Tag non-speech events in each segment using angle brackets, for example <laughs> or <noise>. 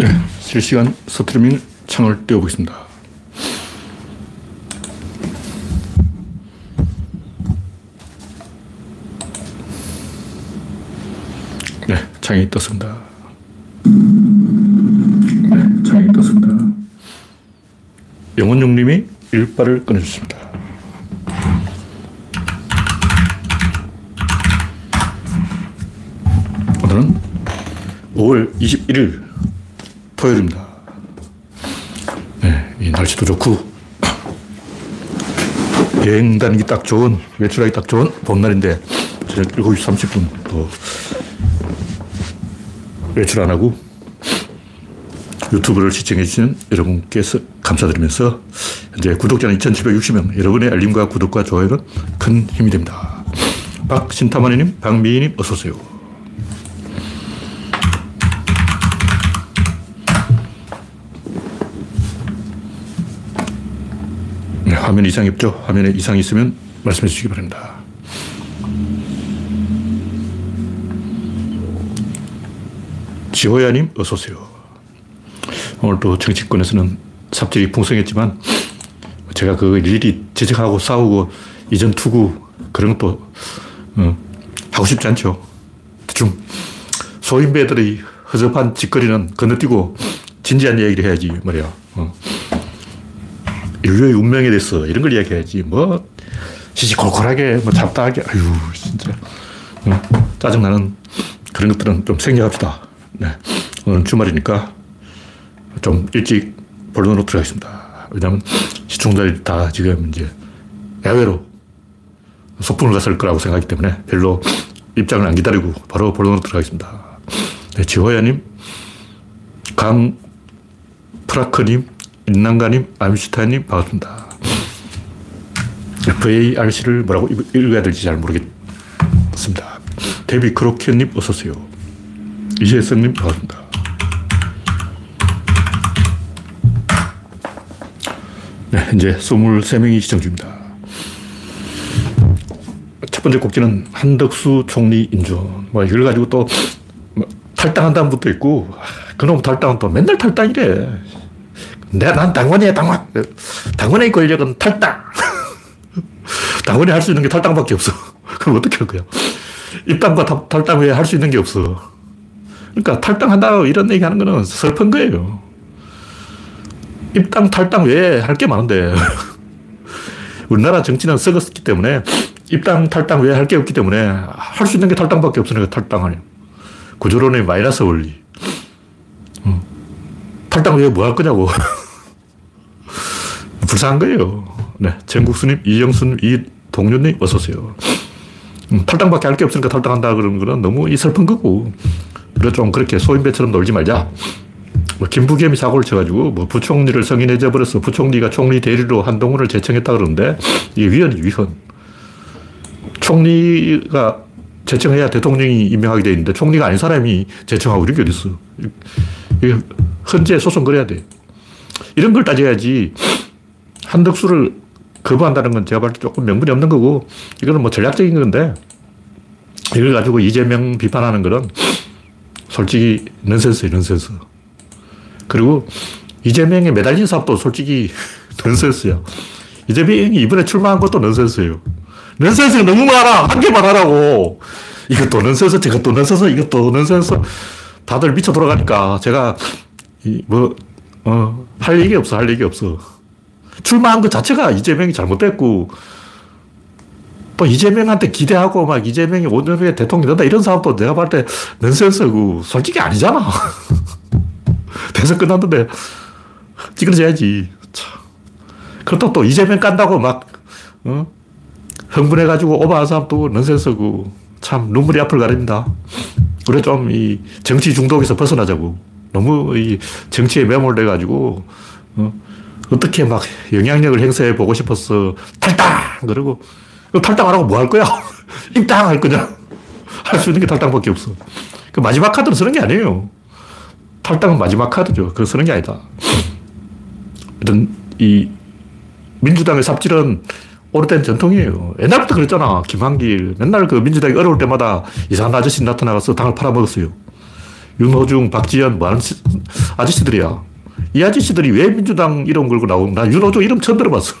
네, 실시간 스트리밍 창을 띄워보겠습니다. 네, 창이 떴습니다. 네, 창이 떴습니다. 영원용님이 일발을 끊어주습니다 오늘은 5월 21일 토요일입니다. 네, 이 날씨도 좋고, 여행 다니기 딱 좋은, 외출하기 딱 좋은 봄날인데, 저녁 7시 30분 또 외출 안 하고 유튜브를 시청해주시는 여러분께서 감사드리면서 현재 구독자는 2760명, 여러분의 알림과 구독과 좋아요는 큰 힘이 됩니다. 박신타마니님, 박미희님, 어서오세요. 네, 화면 이상이 없죠? 화면에 이상이 있으면 말씀해 주시기 바랍니다. 지호야님, 어서오세요. 오늘도 정치권에서는 삽질이 풍성했지만 제가 그 일일이 지적하고 싸우고 이전 투구 그런 것도 어, 하고 싶지 않죠. 대충 소인배들의 허접한 짓거리는 건너뛰고 진지한 이야기를 해야지 말이야. 어. 인류의 운명에 대해서 이런 걸 이야기해야지. 뭐 시시콜콜하게 뭐 잡다하게 아유 진짜 어, 짜증나는 그런 것들은 좀 생략합시다. 네. 오늘 주말이니까 좀 일찍 본론으로 들어가겠습니다. 왜냐하면 시청자들이 다 지금 이제 야외로 소풍을 갔을 거라고 생각하기 때문에 별로 입장을 안 기다리고 바로 본론으로 들어가겠습니다. 네, 지호야님, 강 프라크님, 인난가님, 암시타님 반갑습니다. VARC를 뭐라고 읽어야 될지 잘 모르겠습니다. 데비 크로켓님 어서오세요. 이재성님 반갑습니다. 네, 현재 23명이 시청 중입니다. 첫 번째 꼭지는 한덕수 총리 인준. 뭐, 이걸 가지고 또, 뭐, 탈당한다는 분도 있고, 그놈 탈당은 또 맨날 탈당이래. 내가 난 당원이야, 당원. 당원의 권력은 탈당. <laughs> 당원이 할 수 있는 게 탈당밖에 없어. <laughs> 그럼 어떻게 할 거야? 입당과 탈당 외에 할 수 있는 게 없어. 그러니까 탈당한다 이런 얘기 하는 거는 슬픈 거예요. 입당, 탈당 외에 할 게 많은데. <laughs> 우리나라 정치는 썩었기 때문에 입당, 탈당 외에 할 게 없기 때문에 할 수 있는 게 탈당밖에 없으니까 탈당하냐. 구조론의 마이너스 원리. 음. 탈당 외에 뭐 할 거냐고. 불쌍한 거예요. 네. 전국수님, 이영수님, 이동료님, 어서오세요. 음, 탈당밖에 할 게 없으니까 탈당한다 그러는 거는 너무 이 슬픈 거고. 그래 좀 그렇게 소인배처럼 놀지 말자. 뭐 김부겸이 사고를 쳐가지고 뭐 부총리를 버렸어. 부총리가 총리 대리로 한동훈을 제청했다 그러는데 이게 위헌이 위헌. 총리가 제청해야 대통령이 임명하게 돼 있는데 총리가 아닌 사람이 제청하고 이런 게 어딨어. 헌재 소송 그래야 돼. 이런 걸 따져야지 한덕수를 거부한다는 건 제가 볼 때 조금 명분이 없는 거고 이거는 뭐 전략적인 건데 이걸 가지고 이재명 비판하는 거는 솔직히 넌센스예요, 넌센스. 그리고 이재명에 매달린 사업도 솔직히 <laughs> 넌센스야. 이재명이 이번에 출마한 것도 넌센스예요. 넌센스가 너무 많아. 한 개만 하라고. 이것도 넌센스, 저것도 넌센스, 이것도 넌센스. 다들 미쳐 돌아가니까 제가 뭐, 어, 할 얘기 없어, 할 얘기 없어. 출마한 것 자체가 이재명이 잘못됐고, 또 이재명한테 기대하고 막 이재명이 5년 후에 대통령 된다 이런 사업도 내가 볼 때 넌센스고 솔직히 아니잖아. <laughs> 대선 끝났는데 찌그러져야지. 그렇다고 또 이재명 깐다고 막 어? 흥분해가지고 오버한 사람도 넌센스고 참 눈물이 앞을 가립니다. 우리 좀 이 정치 중독에서 벗어나자고. 너무 이 정치에 매몰돼가지고 어? 어떻게 막 영향력을 행사해 보고 싶어서 탈당! 그러고 탈당 안 하고 뭐 할 거야? <laughs> 입당 할 거냐? <laughs> 할 수 있는 게 탈당밖에 없어. 그 마지막 카드는 쓰는 게 아니에요. 탈당은 마지막 카드죠. 그거 쓰는 게 아니다. 이런, 이, 민주당의 삽질은 오래된 전통이에요. 옛날부터 그랬잖아. 김한길. 맨날 그 민주당이 어려울 때마다 이상한 아저씨 나타나서 당을 팔아먹었어요. 윤호중, 박지원, 뭐 하는 아저씨들이야. 이 아저씨들이 왜 민주당 이름 걸고 나오는 나 윤호중 이름 처음 들어봤어.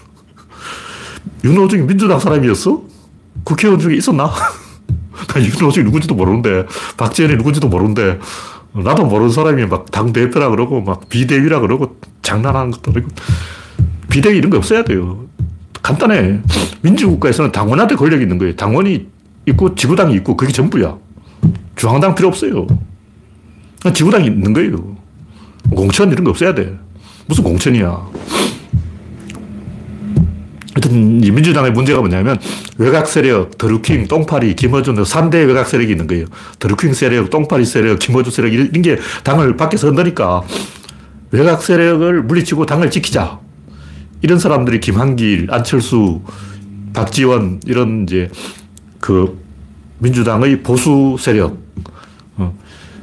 <laughs> 윤호중이 민주당 사람이었어? 국회의원 중에 있었나? <laughs> 나 윤호중이 누군지도 모르는데, 박지원이 누군지도 모르는데, 나도 모르는 사람이 막 당대표라 그러고, 막 비대위라 그러고, 장난하는 것도 아니고, 비대위 이런 거 없어야 돼요. 간단해. 민주국가에서는 당원한테 권력이 있는 거예요. 당원이 있고, 지구당이 있고, 그게 전부야. 중앙당 필요 없어요. 지구당이 있는 거예요. 공천 이런 거 없어야 돼. 무슨 공천이야. 하여튼 민주당의 문제가 뭐냐면 외곽 세력, 드루킹, 똥파리, 김어준 3대 외곽 세력이 있는 거예요. 드루킹 세력, 똥파리 세력, 김어준 세력 이런 게 당을 밖에서 흔드니까 외곽 세력을 물리치고 당을 지키자. 이런 사람들이 김한길, 안철수, 박지원 이런 이제 그 민주당의 보수 세력. 어.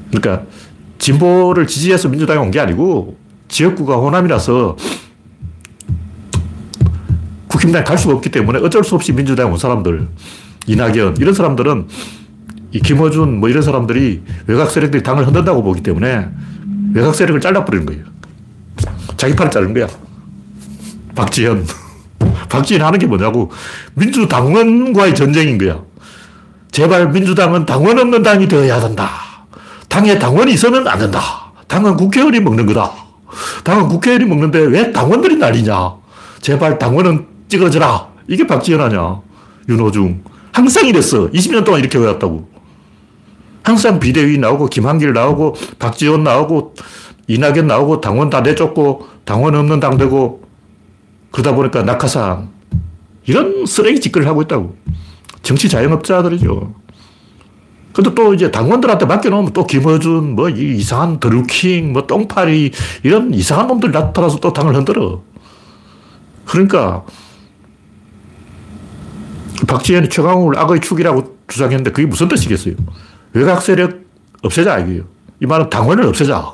그러니까 진보를 지지해서 민주당에 온 게 아니고 지역구가 호남이라서 국힘당에 갈 수가 없기 때문에 어쩔 수 없이 민주당에 온 사람들, 이낙연, 이런 사람들은 이 김어준 뭐 이런 사람들이 외곽 세력들이 당을 흔든다고 보기 때문에 외곽 세력을 잘라버리는 거예요. 자기 팔을 자른 거야. 박지현. <laughs> 박지현 하는 게 뭐냐고. 민주당원과의 전쟁인 거야. 제발 민주당은 당원 없는 당이 되어야 된다. 당에 당원이 있으면 안 된다. 당은 국회의원이 먹는 거다. 당은 국회의원이 먹는데 왜 당원들이 난리냐. 제발 당원은 찍어져라. 이게 박지현 아냐. 윤호중. 항상 이랬어. 20년 동안 이렇게 해왔다고. 항상 비대위 나오고, 김한길 나오고, 박지원 나오고, 이낙연 나오고, 당원 다 내쫓고, 당원 없는 당 되고, 그러다 보니까 낙하산. 이런 쓰레기 짓거리를 하고 있다고. 정치 자영업자들이죠. 근데 또 이제 당원들한테 맡겨놓으면 또 김어준, 뭐 이상한 드루킹, 뭐 똥파리, 이런 이상한 놈들 나타나서 또 당을 흔들어. 그러니까 박지현이 최강욱을 악의 축이라고 주장했는데 그게 무슨 뜻이겠어요? 외곽 세력 없애자 이게요. 이 말은 당원을 없애자.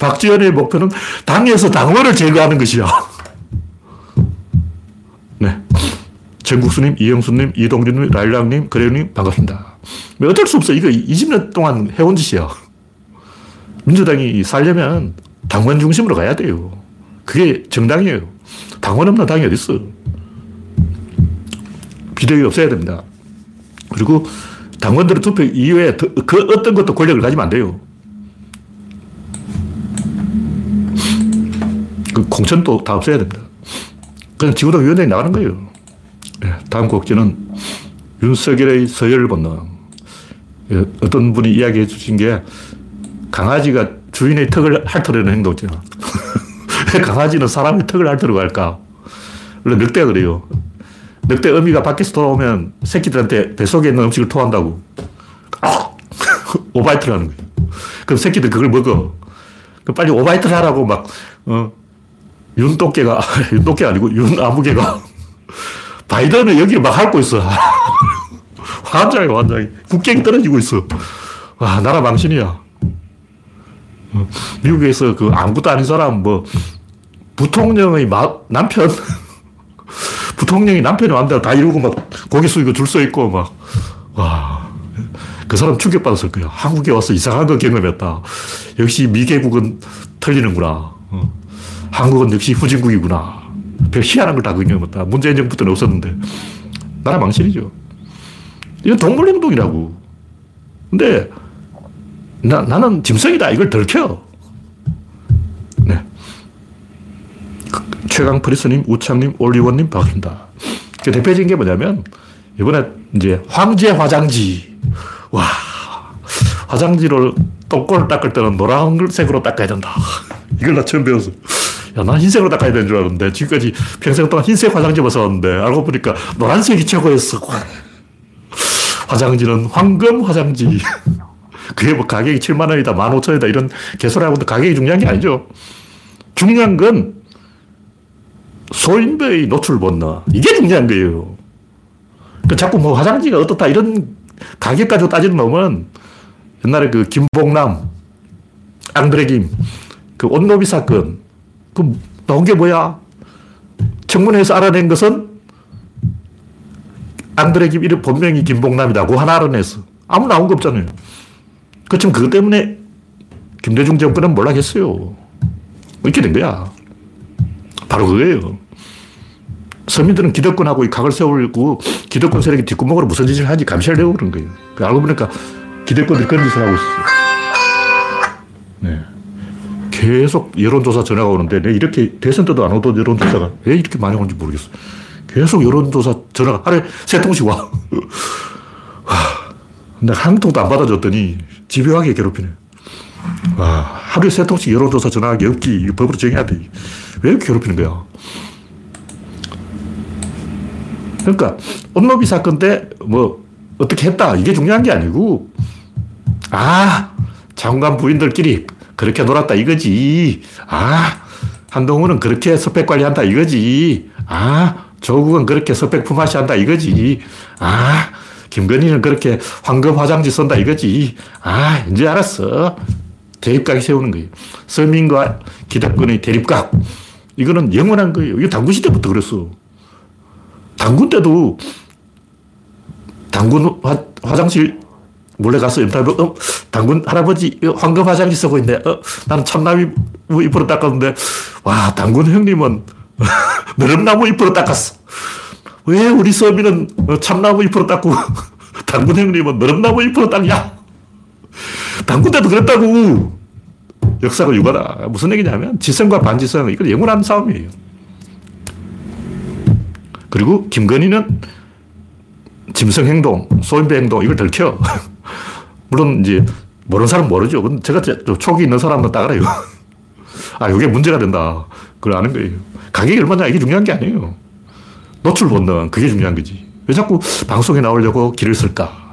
박지원의 목표는 당에서 당원을 제거하는 것이야. <laughs> 네. 정국수님, 이영수님, 이동준님, 라일락님, 그래님 반갑습니다. 뭐 어쩔 수 없어. 이거 20년 동안 해온 짓이야. 민주당이 살려면 당원 중심으로 가야 돼요. 그게 정당이에요. 당원 없는 당이 어딨어. 비대위 없어야 됩니다. 그리고 당원들의 투표 이외에 그 어떤 것도 권력을 가지면 안 돼요. 그 공천도 다 없어야 됩니다. 그냥 지구당 위원장이 나가는 거예요. 네, 다음 곡지는 윤석열의 서열 본능. 예, 어떤 분이 이야기해 주신 게 강아지가 주인의 턱을 핥으려는 행동 있잖아. <laughs> 강아지는 사람의 턱을 핥으려고 할까? 원래 늑대가 그래요. 늑대 어미가 밖에서 돌아오면 새끼들한테 뱃속에 있는 음식을 토한다고. 아! <laughs> 오바이트를 하는 거예요. 그럼 새끼들 그걸 먹어. 그럼 빨리 오바이트를 하라고 막, 어, 윤똥개가, <laughs> 윤똥개가 아니고 윤아무개가 바이든은 여기를 막 핥고 있어. <laughs> 환장해, 환장해. 국경이 떨어지고 있어. 와, 나라 망신이야. 어, 미국에서 그 아무것도 아닌 사람, 뭐, 부통령의 마, 남편, <laughs> 부통령이 남편이 마음대로 다 이러고 막 고개 숙이고 줄 서 있고 막, 와. 그 사람 충격받았을 거야. 한국에 와서 이상한 거 경험했다. 역시 미개국은 틀리는구나. 어. 한국은 역시 후진국이구나. 별 희한한 걸다 경험했다. 문재인 정부 때는 없었는데. 나라 망신이죠. 이건 동물행동이라고. 근데 나, 나는 짐승이다. 이걸 들켜. 네. 최강 프리스님, 우창님, 올리원님 반갑습니다. 그 대표적인 게 뭐냐면, 이번에 이제 황제 화장지. 와, 화장지를 똥꼬를 닦을 때는 노란색으로 닦아야 된다. 이걸 나 처음 배웠어. 야, 난 흰색으로 닦아야 되는 줄 알았는데, 지금까지 평생 동안 흰색 화장지만 썼는데, 알고 보니까 노란색이 최고였어. 화장지는 황금 화장지. 그게 뭐 가격이 7만 원이다, 1 5 0원이다 이런 개소리하고도 가격이 중요한 게 아니죠. 중요한 건 소인배의 노출 본능. 이게 중요한 거예요. 그 자꾸 뭐 화장지가 어떻다 이런 가격 가지고 따지는 놈은 옛날에 그 김봉남, 앙드레김, 그 온노비 사건, 그 나온 게 뭐야? 청문회에서 알아낸 것은 앙드레 김 이름 본명이 김봉남이다. 그 하나 알아냈어. 아무 나온 거 없잖아요. 그렇지만 그것 때문에 김대중 정권은 몰락했어요. 이렇게 된 거야. 바로 그거예요. 서민들은 기득권하고 각을 세우고 기득권 세력이 뒷구멍으로 무슨 짓을 하는지 감시를 내고 그런 거예요. 그 알고 보니까 기득권들이 그런 짓을 하고 있어요. 네. 계속 여론조사 전화가 오는데 이렇게 대선 때도 안 오던 여론조사가 왜 이렇게 많이 오는지 모르겠어. 계속 여론조사 전화가 하루에 세 통씩 <laughs> 와. 근데 한 통도 안 받아줬더니 집요하게 괴롭히네. 와, 하루에 세 통씩 여론조사 전화하기 없기 법으로 정해야 돼. 왜 이렇게 괴롭히는 거야? 그러니까 온노비 사건 때 뭐 어떻게 했다 이게 중요한 게 아니고 아 장관 부인들끼리 그렇게 놀았다 이거지. 아 한동훈은 그렇게 스펙 관리한다 이거지. 아 조국은 그렇게 스펙 품앗이 한다 이거지. 아 김건희는 그렇게 황금 화장지 쓴다 이거지. 아 이제 알았어. 대립각이 세우는 거예요. 서민과 기득권의 대립각. 이거는 영원한 거예요. 이거 당군 시대부터 그랬어. 당군 때도 당군 화, 화장실 몰래 가서 인터뷰, 어, 당군 할아버지 황금 화장실 쓰고 있네. 어, 나는 참나무 잎으로 닦았는데, 와, 당군 형님은 <laughs> 너름나무 잎으로 닦았어. 왜 우리 서민은 어, 참나무 잎으로 닦고, <laughs> 당군 형님은 너름나무 잎으로 닦냐? 당군 때도 그랬다고. 역사가 유가다. 무슨 얘기냐면, 지성과 반지성, 이건 영원한 싸움이에요. 그리고 김건희는 짐승 행동, 소인배 행동, 이걸 들켜. <laughs> 물론 이제 모르는 사람 모르죠. 근데 제가 촉이 있는 사람은 딱 알아요. <laughs> 아, 이게 문제가 된다. 그걸 아는 거예요. 가격이 얼마냐, 이게 중요한 게 아니에요. 노출 본능, 그게 중요한 거지. 왜 자꾸 방송에 나오려고 길을 쓸까?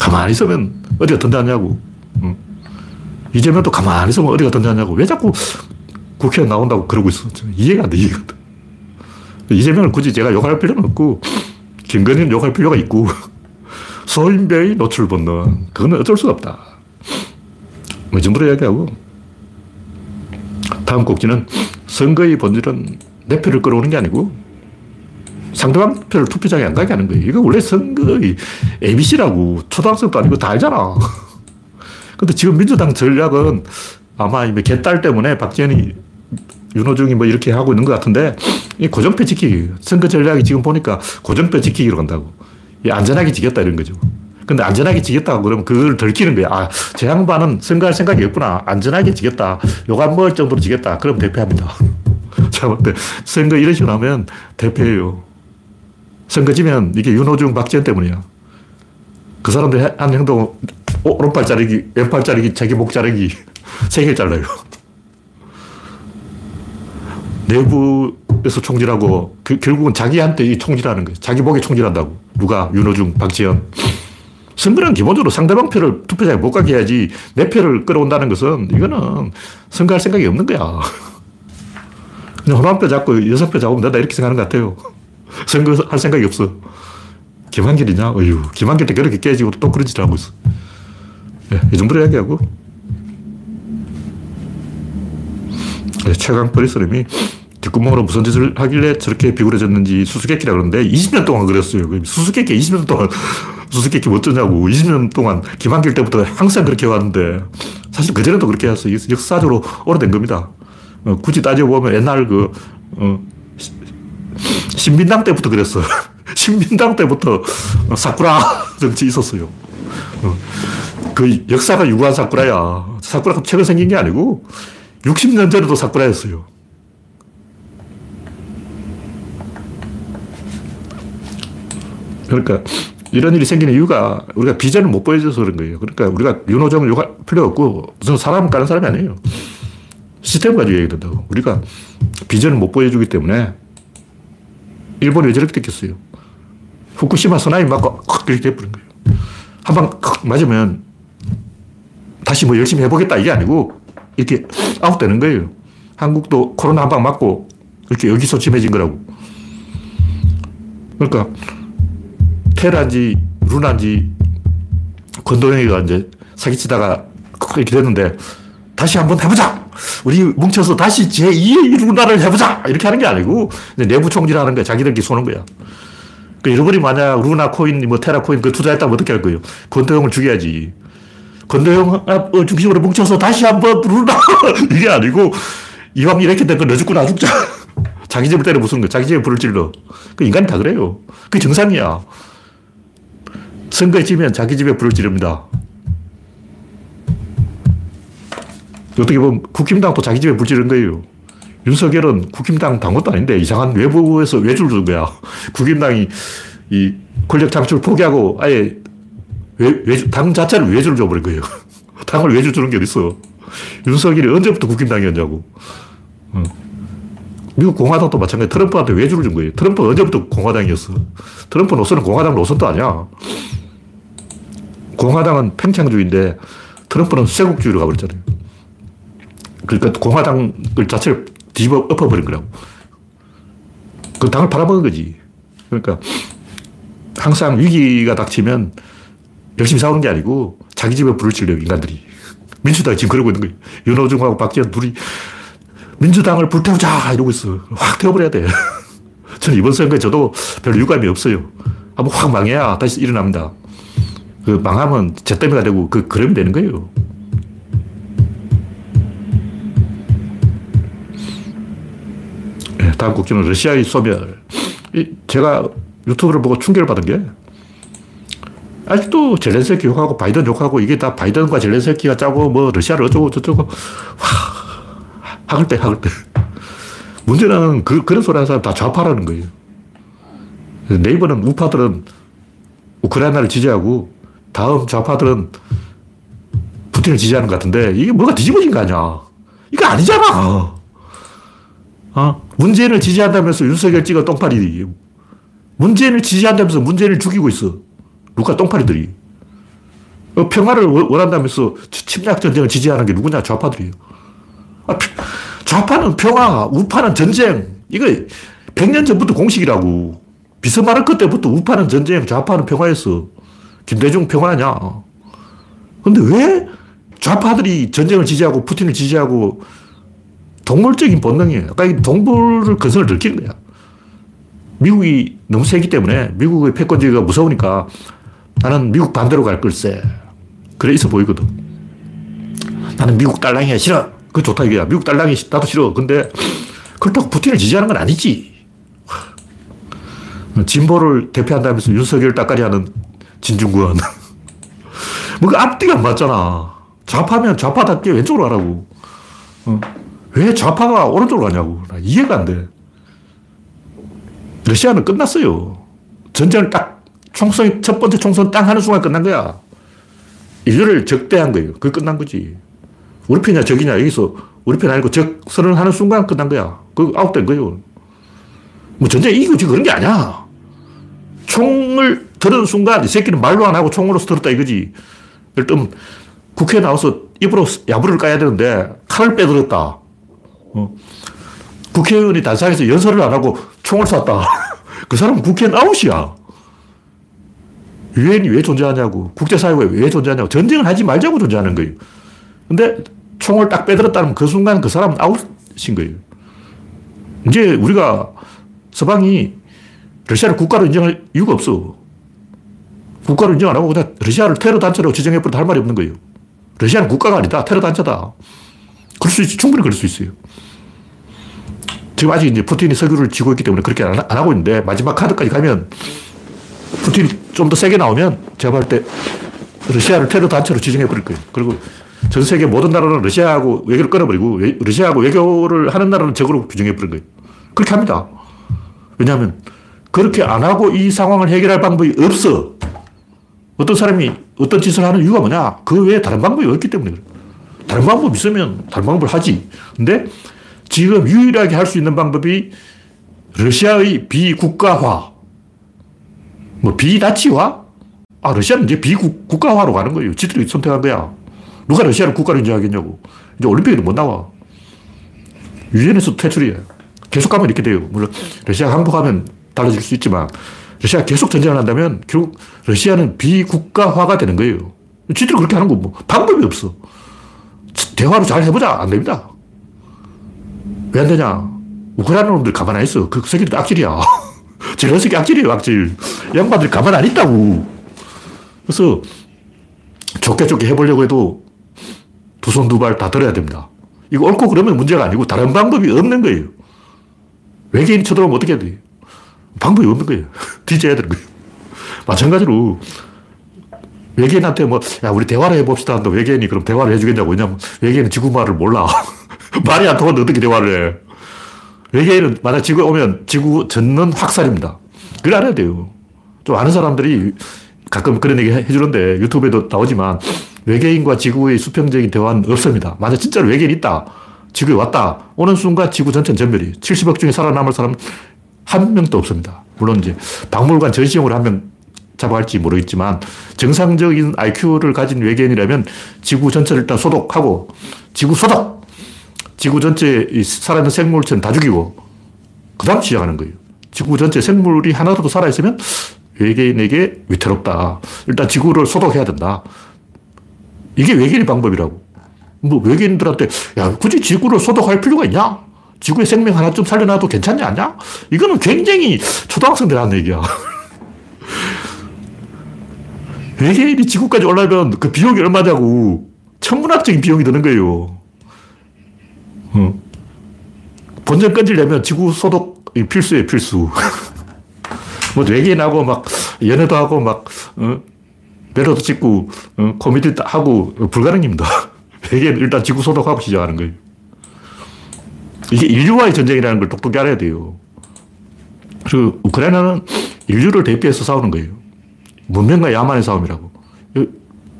가만히 있으면 어디가 든든하냐고. 응. 이재명도 가만히 있으면 어디가 든든하냐고. 왜 자꾸 국회에 나온다고 그러고 있어. 이해가 안 돼, 이해가 안 돼. 이재명을 굳이 제가 욕할 필요는 없고, 김건희는 욕할 필요가 있고, <laughs> 소인배의 노출 본능, 그거는 어쩔 수가 없다. 뭐이 정도로 이야기하고, 다음 꼭지는 선거의 본질은 내 표를 끌어오는 게 아니고, 상대방 표를 투표장에 안 가게 하는 거예요. 이거 원래 선거의 ABC라고, 초등학생도 아니고 다 알잖아. <laughs> 근데 지금 민주당 전략은 아마 개딸 때문에 박지원이 윤호중이 뭐 이렇게 하고 있는 것 같은데, 이 고정표 지키기. 선거 전략이 지금 보니까 고정표 지키기로 간다고. 안전하게 지겠다 이런 거죠. 근데 안전하게 지겠다고 그러면 그걸 들키는 거야. 아, 제 양반은 선거할 생각이 없구나. 안전하게 지겠다. 욕안 먹을 정도로 지겠다. 그럼 대표합니다. <laughs> 자, 근데 선거 이런 식으로 하면 대표예요. 선거 지면 이게 윤호중, 박지원 때문이야. 그 사람들 한 행동, 오른팔 자르기, 왼팔 자르기, 자기 목 자르기, <laughs> 세 개 잘라요. <laughs> 내부 에서 총질하고 그, 결국은 자기한테 이 총질하는 거예요. 자기 목에 총질한다고. 누가? 윤호중, 박지원. 선거는 기본적으로 상대방 표를 투표장에 못 가게 해야지 내 표를 끌어온다는 것은 이거는 선거할 생각이 없는 거야. 그냥 호남표 잡고 여섯 표 잡으면 된다 이렇게 생각하는 것 같아요. 선거할 생각이 없어. 김한길이냐? 어휴, 김한길 때 그렇게 깨지고 또 그런 짓을 하고 있어. 네, 이 정도로 이야기하고. 네, 최강 프리스님이 뒷구멍으로 무슨 짓을 하길래 저렇게 비굴해졌는지 수수께끼라 그러는데 20년 동안 그랬어요. 수수께끼 20년 동안 <laughs> 수수께끼 어쩌냐고 20년 동안 김한길 때부터 항상 그렇게 해왔는데 사실 그전에도 그렇게 해왔어요. 역사적으로 오래된 겁니다. 어, 굳이 따져보면 옛날 그 어, 신민당 때부터 그랬어. <laughs> 신민당 때부터 사쿠라 <laughs> 정치 있었어요. 어, 그 역사가 유구한 사쿠라야. 사쿠라가 최근 생긴 게 아니고 60년 전에도 사쿠라였어요. 그러니까 이런 일이 생기는 이유가 우리가 비전을 못 보여줘서 그런 거예요. 그러니까 우리가 윤호정을 욕할 필요 없고 무슨 사람 까는 사람이 아니에요. 시스템 가지고 얘기 된다고. 우리가 비전을 못 보여주기 때문에 일본이 왜 저렇게 됐겠어요. 후쿠시마 소나미 맞고 이렇게 돼버린 거예요. 한 방 맞으면 다시 뭐 열심히 해보겠다 이게 아니고 이렇게 아웃되는 거예요. 한국도 코로나 한 방 맞고 이렇게 여기소침해진 거라고. 그러니까 테란지, 루난지, 권도영이가 이제 사기치다가 이렇게 됐는데 다시 한번 해보자! 우리 뭉쳐서 다시 제2의 루나를 해보자! 이렇게 하는 게 아니고 내부 총질하는 거야. 자기들끼리 쏘는 거야. 그 여러분이 만약 루나 코인, 뭐 테라 코인 그 투자했다면 어떻게 할 거예요? 권도영을 죽여야지. 건대영합 중심으로 뭉쳐서 다시 한번 부르라. <laughs> 이게 아니고, 이왕 이렇게 된건너 죽고 나 죽자. <laughs> 자기 집을 때려 부수는 거 자기 집에 불을 질러. 그 인간이 다 그래요. 그게 정상이야. 선거에 지면 자기 집에 불을 지릅니다. 어떻게 보면 국힘당도 자기 집에 불 지른 거예요. 윤석열은 국힘당 당원도 아닌데 이상한 외부에서 외주를 준 거야. <laughs> 국힘당이 이 권력 창출 포기하고 아예 외, 외주, 당 자체를 외주를 줘버린 거예요. <laughs> 당을 외주 주는 게 어딨어. 윤석열이 언제부터 국힘당이었냐고. 어. 미국 공화당도 마찬가지 트럼프한테 외주를 준 거예요. 트럼프 언제부터 공화당이었어. 트럼프 노선은 공화당 노선도 아니야. 공화당은 팽창주의인데 트럼프는 쇄국주의로 가버렸잖아요. 그러니까 공화당 자체를 뒤집어 엎어버린 거라고. 그 당을 팔아먹은 거지. 그러니까 항상 위기가 닥치면 열심히 싸우는 게 아니고 자기 집에 불을 치려 인간들이. 민주당이 지금 그러고 있는 거예요. 윤호중하고 박지원 둘이 민주당을 불태우자 이러고 있어. 확 태워버려야 돼. <laughs> 저는 이번 선거에 저도 별 유감이 없어요. 한번 확 망해야 다시 일어납니다. 그 망하면 제 때문에 되고 그 그러면 되는 거예요. 네, 다음 국기는 러시아의 소멸. 제가 유튜브를 보고 충격을 받은 게 아직도 젤렌스키 욕하고 바이든 욕하고 이게 다 바이든과 젤렌스키가 짜고 뭐 러시아를 어쩌고 저쩌고 와, 학을 때 문제는 그, 그런 소리 하는 사람 다 좌파라는 거예요. 네이버는 우파들은 우크라이나를 지지하고 다음 좌파들은 푸틴을 지지하는 것 같은데 이게 뭐가 뒤집어진 거 아니야. 이거 아니잖아. 어? 문재인을 지지한다면서 윤석열 찍어 똥파리. 문재인을 지지한다면서 문재인을 죽이고 있어. 누가 똥파리들이. 어, 평화를 원한다면서 침략 전쟁을 지지하는 게 누구냐? 좌파들이에요. 아, 좌파는 평화, 우파는 전쟁. 이거 100년 전부터 공식이라고. 비스마르크 때부터 우파는 전쟁, 좌파는 평화였어. 김대중 평화냐. 근데 왜 좌파들이 전쟁을 지지하고 푸틴을 지지하고 동물적인 본능이에요. 그러니까 동물을 근성을 들키는 거야. 미국이 너무 세기 때문에 미국의 패권주의가 무서우니까 나는 미국 반대로 갈 걸세. 그래 있어 보이거든. 나는 미국 딸랑이야 싫어. 그 좋다 이거야. 미국 딸랑이 나도 싫어. 근데 그렇다고 푸틴을 지지하는 건 아니지. 진보를 대표한다면서 윤석열 따까리 하는 진중권. 뭐그 앞뒤가 안 맞잖아. 좌파면 좌파답게 왼쪽으로 가라고. 어. 왜 좌파가 오른쪽으로 가냐고. 나 이해가 안 돼. 러시아는 끝났어요. 전쟁을 딱, 총선, 첫 번째 총선 딱 하는 순간 끝난 거야. 인류를 적대한 거예요. 그게 끝난 거지. 우리 편이냐, 적이냐, 여기서 우리 편 아니고 적 선언하는 순간 끝난 거야. 그 아웃된 거예요. 뭐 전쟁 이기고 지금 그런 게 아니야. 총을 들은 순간 이 새끼는 말로 안 하고 총으로서 들었다 이거지. 일단 국회에 나와서 입으로 야부를 까야 되는데 칼을 빼들었다. 어. 국회의원이 단상에서 연설을 안 하고 총을 쐈다. <laughs> 그 사람은 국회의원 아웃이야. 유엔이 왜 존재하냐고. 국제사회가 왜 존재하냐고. 전쟁을 하지 말자고 존재하는 거예요. 근데 총을 딱 빼들었다면 그 순간 그 사람은 아웃인 거예요. 이제 우리가 서방이 러시아를 국가로 인정할 이유가 없어. 국가로 인정 안 하고 그냥 러시아를 테러 단체로 지정해버려도 할 말이 없는 거예요. 러시아는 국가가 아니다. 테러 단체다. 그럴 수 있지. 충분히 그럴 수 있어요. 지금 아직 이제 푸틴이 석유를 쥐고 있기 때문에 그렇게 안, 안 하고 있는데 마지막 카드까지 가면 푸틴이 좀 더 세게 나오면 제가 볼 때 러시아를 테러 단체로 지정해 버릴 거예요. 그리고 전 세계 모든 나라는 러시아하고 외교를 끊어버리고 러시아하고 외교를 하는 나라는 적으로 규정해 버린 거예요. 그렇게 합니다. 왜냐하면 그렇게 안 하고 이 상황을 해결할 방법이 없어. 어떤 사람이 어떤 짓을 하는 이유가 뭐냐? 그 외에 다른 방법이 없기 때문에 그래. 다른 방법 있으면 다른 방법을 하지. 근데 지금 유일하게 할 수 있는 방법이 러시아의 비국가화. 뭐 비나치화? 아, 러시아는 이제 비국가화로 가는 거예요. 지들이 선택한 거야. 누가 러시아를 국가로 인정하겠냐고. 이제 올림픽에도 못 나와. 유엔에서 퇴출이야. 계속 가면 이렇게 돼요. 물론 러시아가 항복하면 달라질 수 있지만 러시아가 계속 전쟁을 한다면 결국 러시아는 비국가화가 되는 거예요. 지들이 그렇게 하는 거 뭐 방법이 없어. 대화로 잘 해보자. 안 됩니다. 왜 안 되냐? 우크라이나 놈들 가만 안 있어. 그 새끼들 악질이야. <laughs> 제런스키 악질이에요, 악질. 양반들이 가만 안 있다고. 그래서 좋게 좋게 해보려고 해도 두 손 두 발 다 들어야 됩니다. 이거 옳고 그러면 문제가 아니고 다른 방법이 없는 거예요. 외계인이 쳐들어오면 어떻게 해야 돼요? 방법이 없는 거예요. <laughs> 뒤져야 되는 거예요. 마찬가지로 외계인한테 뭐, 야, 우리 대화를 해봅시다. 한다. 외계인이 그럼 대화를 해주겠냐고. 왜냐면 외계인은 지구 말을 몰라. <laughs> 말이 안 통하는데 어떻게 대화를 해. 외계인은 만약 지구에 오면 지구 전는 확살입니다. 그걸 알아야 돼요. 좀 아는 사람들이 가끔 그런 얘기 해주는데 유튜브에도 나오지만 외계인과 지구의 수평적인 대화는 없습니다. 만약 진짜로 외계인 있다. 지구에 왔다. 오는 순간 지구 전체는 전멸이. 70억 중에 살아남을 사람 한 명도 없습니다. 물론 이제 박물관 전시용으로 한 명 잡아갈지 모르겠지만 정상적인 IQ를 가진 외계인이라면 지구 전체를 일단 소독하고 지구 소독! 지구 전체 살아있는 생물체는 다 죽이고 그 다음 시작하는 거예요. 지구 전체 생물이 하나라도 살아있으면 외계인에게 위태롭다. 일단 지구를 소독해야 된다. 이게 외계인의 방법이라고. 뭐 외계인들한테 야 굳이 지구를 소독할 필요가 있냐? 지구의 생명 하나쯤 살려놔도 괜찮냐, 않냐? 이거는 굉장히 초등학생들 하는 얘기야. <laughs> 외계인이 지구까지 올라오면 그 비용이 얼마냐고. 천문학적인 비용이 드는 거예요. 어. 본전 끊지려면 지구 소독 필수예요, 필수. <laughs> 뭐 외계인하고 막 연애도 하고 막, 어? 배로도 찍고, 어? 코미디 하고 불가능입니다. <laughs> 외계인 일단 지구 소독하고 시작하는 거예요. 이게 인류와의 전쟁이라는 걸 똑똑히 알아야 돼요. 그리고 우크라이나는 인류를 대피해서 싸우는 거예요. 문명과 야만의 싸움이라고.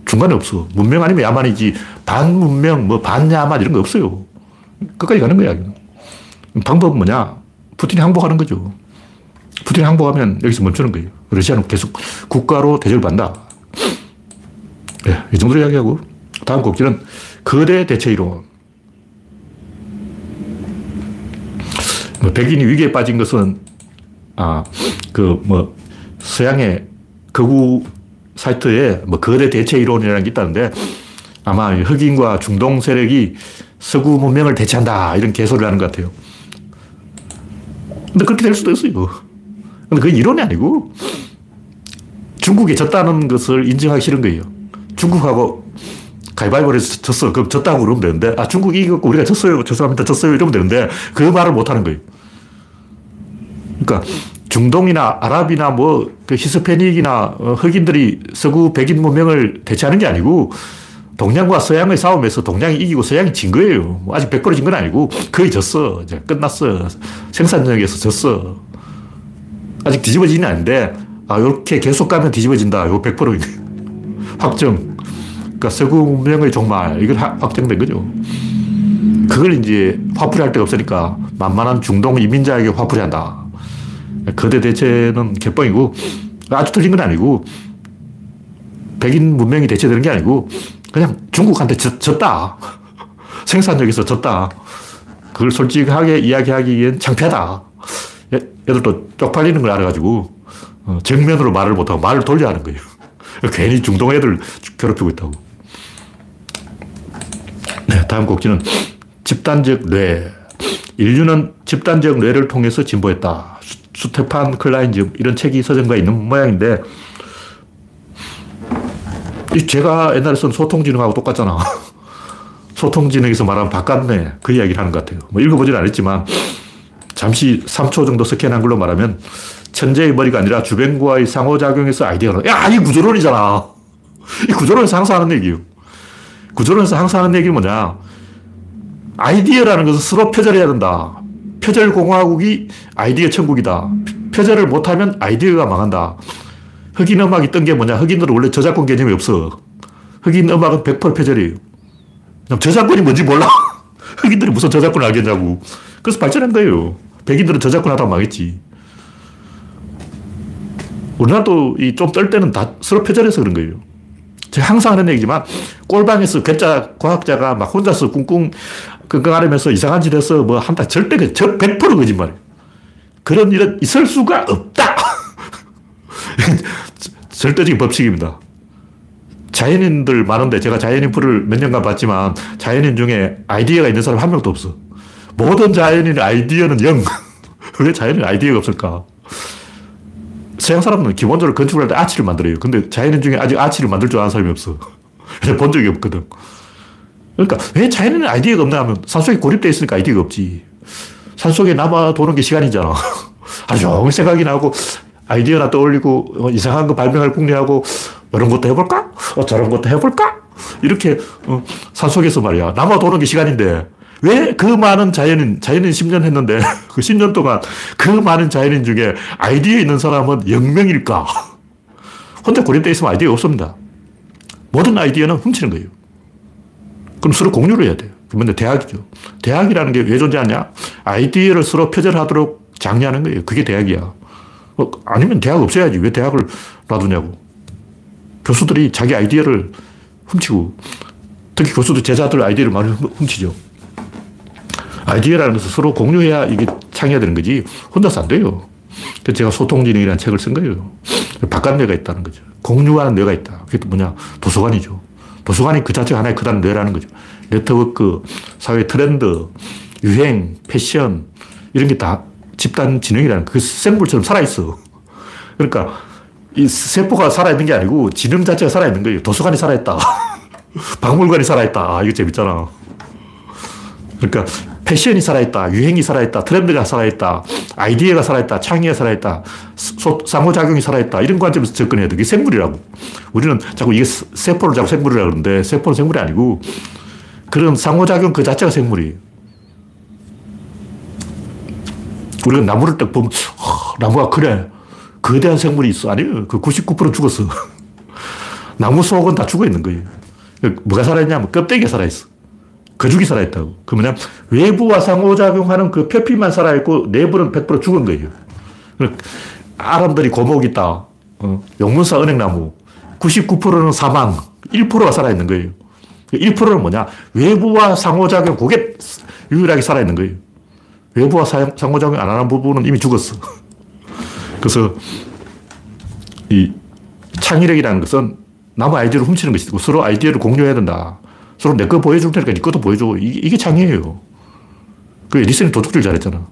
중간에 없어. 문명 아니면 야만이지. 반문명, 뭐 반야만 이런 거 없어요. 끝까지 가는 거야. 방법은 뭐냐? 푸틴이 항복하는 거죠. 푸틴이 항복하면 여기서 멈추는 거예요. 러시아는 계속 국가로 대접을 받는다. 네, 이 정도로 이야기하고 다음 곡지는 거대 대체 이론. 뭐 백인이 위기에 빠진 것은 아, 그 뭐 서양의 거구 사이트에 뭐 거대 대체 이론이라는 게 있다는데 아마 흑인과 중동 세력이 서구 문명을 대체한다 이런 개소리를 하는 것 같아요. 근데 그렇게 될 수도 있어요. 근데 그건 이론이 아니고 중국이 졌다는 것을 인정하기 싫은 거예요. 중국하고 가위바위보를 졌어. 그럼 졌다고 그러면 되는데, 아, 중국이 이겼고 우리가 졌어요. 죄송합니다. 졌어요. 이러면 되는데, 그 말을 못 하는 거예요. 그러니까 중동이나 아랍이나 뭐, 그 히스패닉이나 어, 흑인들이 서구 백인 문명을 대체하는 게 아니고, 동양과 서양의 싸움에서 동양이 이기고 서양이 진 거예요. 뭐 아직 100%진 건 아니고, 거의 졌어. 이제 끝났어. 생산력에서 졌어. 아직 뒤집어지는 아닌데, 아, 이렇게 계속 가면 뒤집어진다. 이거 100% <laughs> 확정. 그러니까 서구 문명의 종말, 이걸 확정된 거죠. 그걸 이제 화풀이 할 데가 없으니까 만만한 중동 이민자에게 화풀이 한다. 거대 대체는 개뻥이고, 아주 틀린 건 아니고, 백인 문명이 대체되는 게 아니고, 그냥 중국한테 졌, 졌다. <laughs> 생산력에서 졌다. 그걸 솔직하게 이야기하기엔 창피하다. 얘들도 쪽팔리는 걸 알아가지고, 어, 정면으로 말을 못하고 말을 돌려 하는 거예요. <laughs> 괜히 중동 애들 괴롭히고 있다고. 네, 다음 곡지는 집단적 뇌. 인류는 집단적 뇌를 통해서 진보했다. 수테판 클라인즈 이런 책이 서점가 있는 모양인데 제가 옛날에 쓴 소통지능하고 똑같잖아. <laughs> 소통지능에서 말하면 바꿨네. 그 이야기를 하는 것 같아요. 뭐 읽어보진 않았지만 잠시 3초 정도 스캔한 걸로 말하면 천재의 머리가 아니라 주변과의 상호작용에서 아이디어가 야, 이 구조론이잖아. 이 구조론을 상상하는 얘기예요. 구조론에서 항상 하는 얘기는 뭐냐. 아이디어라는 것은 서로 표절해야 된다. 표절공화국이 아이디어 천국이다. 표절을 못하면 아이디어가 망한다. 흑인 음악이 뜬 게 뭐냐. 흑인들은 원래 저작권 개념이 없어. 흑인 음악은 100% 표절이에요. 저작권이 뭔지 몰라. <laughs> 흑인들이 무슨 저작권을 알겠냐고. 그래서 발전한 거예요. 백인들은 저작권 하다가 망했지. 우리나라도 좀떨 때는 다 서로 표절해서 그런 거예요. 제가 항상 하는 얘기지만 꼴방에서 괴짜 과학자가 막 혼자서 꿍꿍 끙끙 면서 이상한 짓 해서 뭐 한다. 절대 그, 100% 거짓말이에요. 그런 일은 있을 수가 없다. <laughs> 절대적인 법칙입니다. 자연인들 많은데 제가 자연인 풀을 몇 년간 봤지만 자연인 중에 아이디어가 있는 사람 한 명도 없어. 모든 자연인의 아이디어는 영. <laughs> 왜 자연인 아이디어가 없을까? 서양 사람은 기본적으로 건축을 할 때 아치를 만들어요. 근데 자연인 중에 아직 아치를 만들 줄 아는 사람이 없어. <laughs> 본 적이 없거든. 그러니까 왜 자연에는 아이디어가 없나 하면 산속에 고립되어 있으니까 아이디어가 없지. 산속에 남아 도는 게 시간이잖아. <laughs> 하루 종일 생각이 나고 아이디어나 떠올리고 어, 이상한 거 발명할 궁리하고 이런 것도 해볼까? 어, 저런 것도 해볼까? 이렇게 어, 산속에서 말이야. 남아 도는 게 시간인데 왜 그 많은 자연인, 자연인 10년 했는데 <laughs> 그 10년 동안 그 많은 자연인 중에 아이디어 있는 사람은 0명일까? <laughs> 혼자 고립되어 있으면 아이디어 없습니다. 모든 아이디어는 훔치는 거예요. 그럼 서로 공유를 해야 돼요. 그러면 대학이죠. 대학이라는 게 왜 존재하냐? 아이디어를 서로 표절하도록 장려하는 거예요. 그게 대학이야. 어, 아니면 대학 없어야지. 왜 대학을 놔두냐고. 교수들이 자기 아이디어를 훔치고, 특히 교수들 제자들 아이디어를 많이 훔치죠. 아이디어라는 것은 서로 공유해야 이게 창의되는 거지, 혼자서 안 돼요. 그래서 제가 소통진흥이라는 책을 쓴 거예요. 바깥 뇌가 있다는 거죠. 공유하는 뇌가 있다. 그게 또 뭐냐? 도서관이죠. 도서관이 그 자체가 하나의 크다는 뇌라는 거죠. 네트워크, 사회 트렌드, 유행, 패션, 이런 게 다 집단 지능이라는 그 생물처럼 살아있어. 그러니까 이 세포가 살아있는 게 아니고 지능 자체가 살아있는 거예요. 도서관이 살아있다. <laughs> 박물관이 살아있다. 아, 이거 재밌잖아. 그러니까 패션이 살아있다. 유행이 살아있다. 트렌드가 살아있다. 아이디어가 살아있다. 창의가 살아있다. 상호작용이 살아있다. 이런 관점에서 접근해야 돼. 이게 생물이라고. 우리는 자꾸 이게 세포를 자꾸 생물이라고 그러는데 세포는 생물이 아니고 그런 상호작용 그 자체가 생물이에요. 우리가 나무를 딱 보면, 어, 나무가 그래. 거대한 생물이 있어. 아니요. 그 99% 죽었어. <laughs> 나무 속은 다 죽어 있는 거예요. 뭐가 살아있냐면 껍데기가 살아있어. 거죽이 살아있다고. 그 뭐냐 외부와 상호작용하는 그 표피만 살아있고 내부는 100% 죽은 거예요. 아람들이 고목 있다. 어, 용문사 은행나무. 99%는 사망. 1%가 살아있는 거예요. 1%는 뭐냐? 외부와 상호작용, 그게 유일하게 살아있는 거예요. 외부와 상호작용 안 하는 부분은 이미 죽었어. <laughs> 그래서 이 창의력이라는 것은 남의 아이디어를 훔치는 것이고 서로 아이디어를 공유해야 된다. 서로 내 거 보여줄 테니까 네 것도 보여줘. 이게, 이게 창의예요. 그 에디슨이 도둑질 잘했잖아.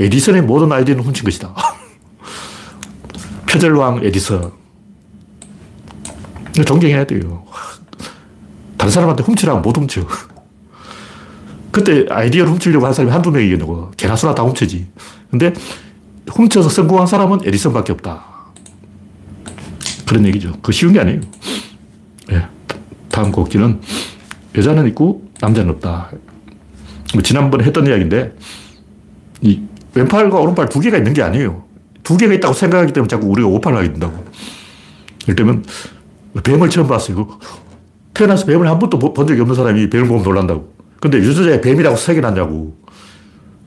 에디슨의 모든 아이디어는 훔친 것이다. <laughs> 표절왕 에디슨. 존경해야 돼요. 다른 사람한테 훔치라면 못 훔쳐. 그때 아이디어를 훔치려고 한 사람이 한두 명이겠냐고. 개나 소나 다 훔치지. 근데 훔쳐서 성공한 사람은 에디슨밖에 없다. 그런 얘기죠. 그 쉬운 게 아니에요. 네. 다음 곡지는 여자는 있고 남자는 없다. 뭐 지난번에 했던 이야기인데 이 왼팔과 오른팔 두 개가 있는 게 아니에요. 두 개가 있다고 생각하기 때문에 자꾸 우리가 오판을 하게 된다고. 예를 들면 뱀을 처음 봤어요. 태어나서 뱀을 한 번도 본 적이 없는 사람이 뱀을 보면 놀란다고. 근데 유전자에 뱀이라고 새겨놨냐고.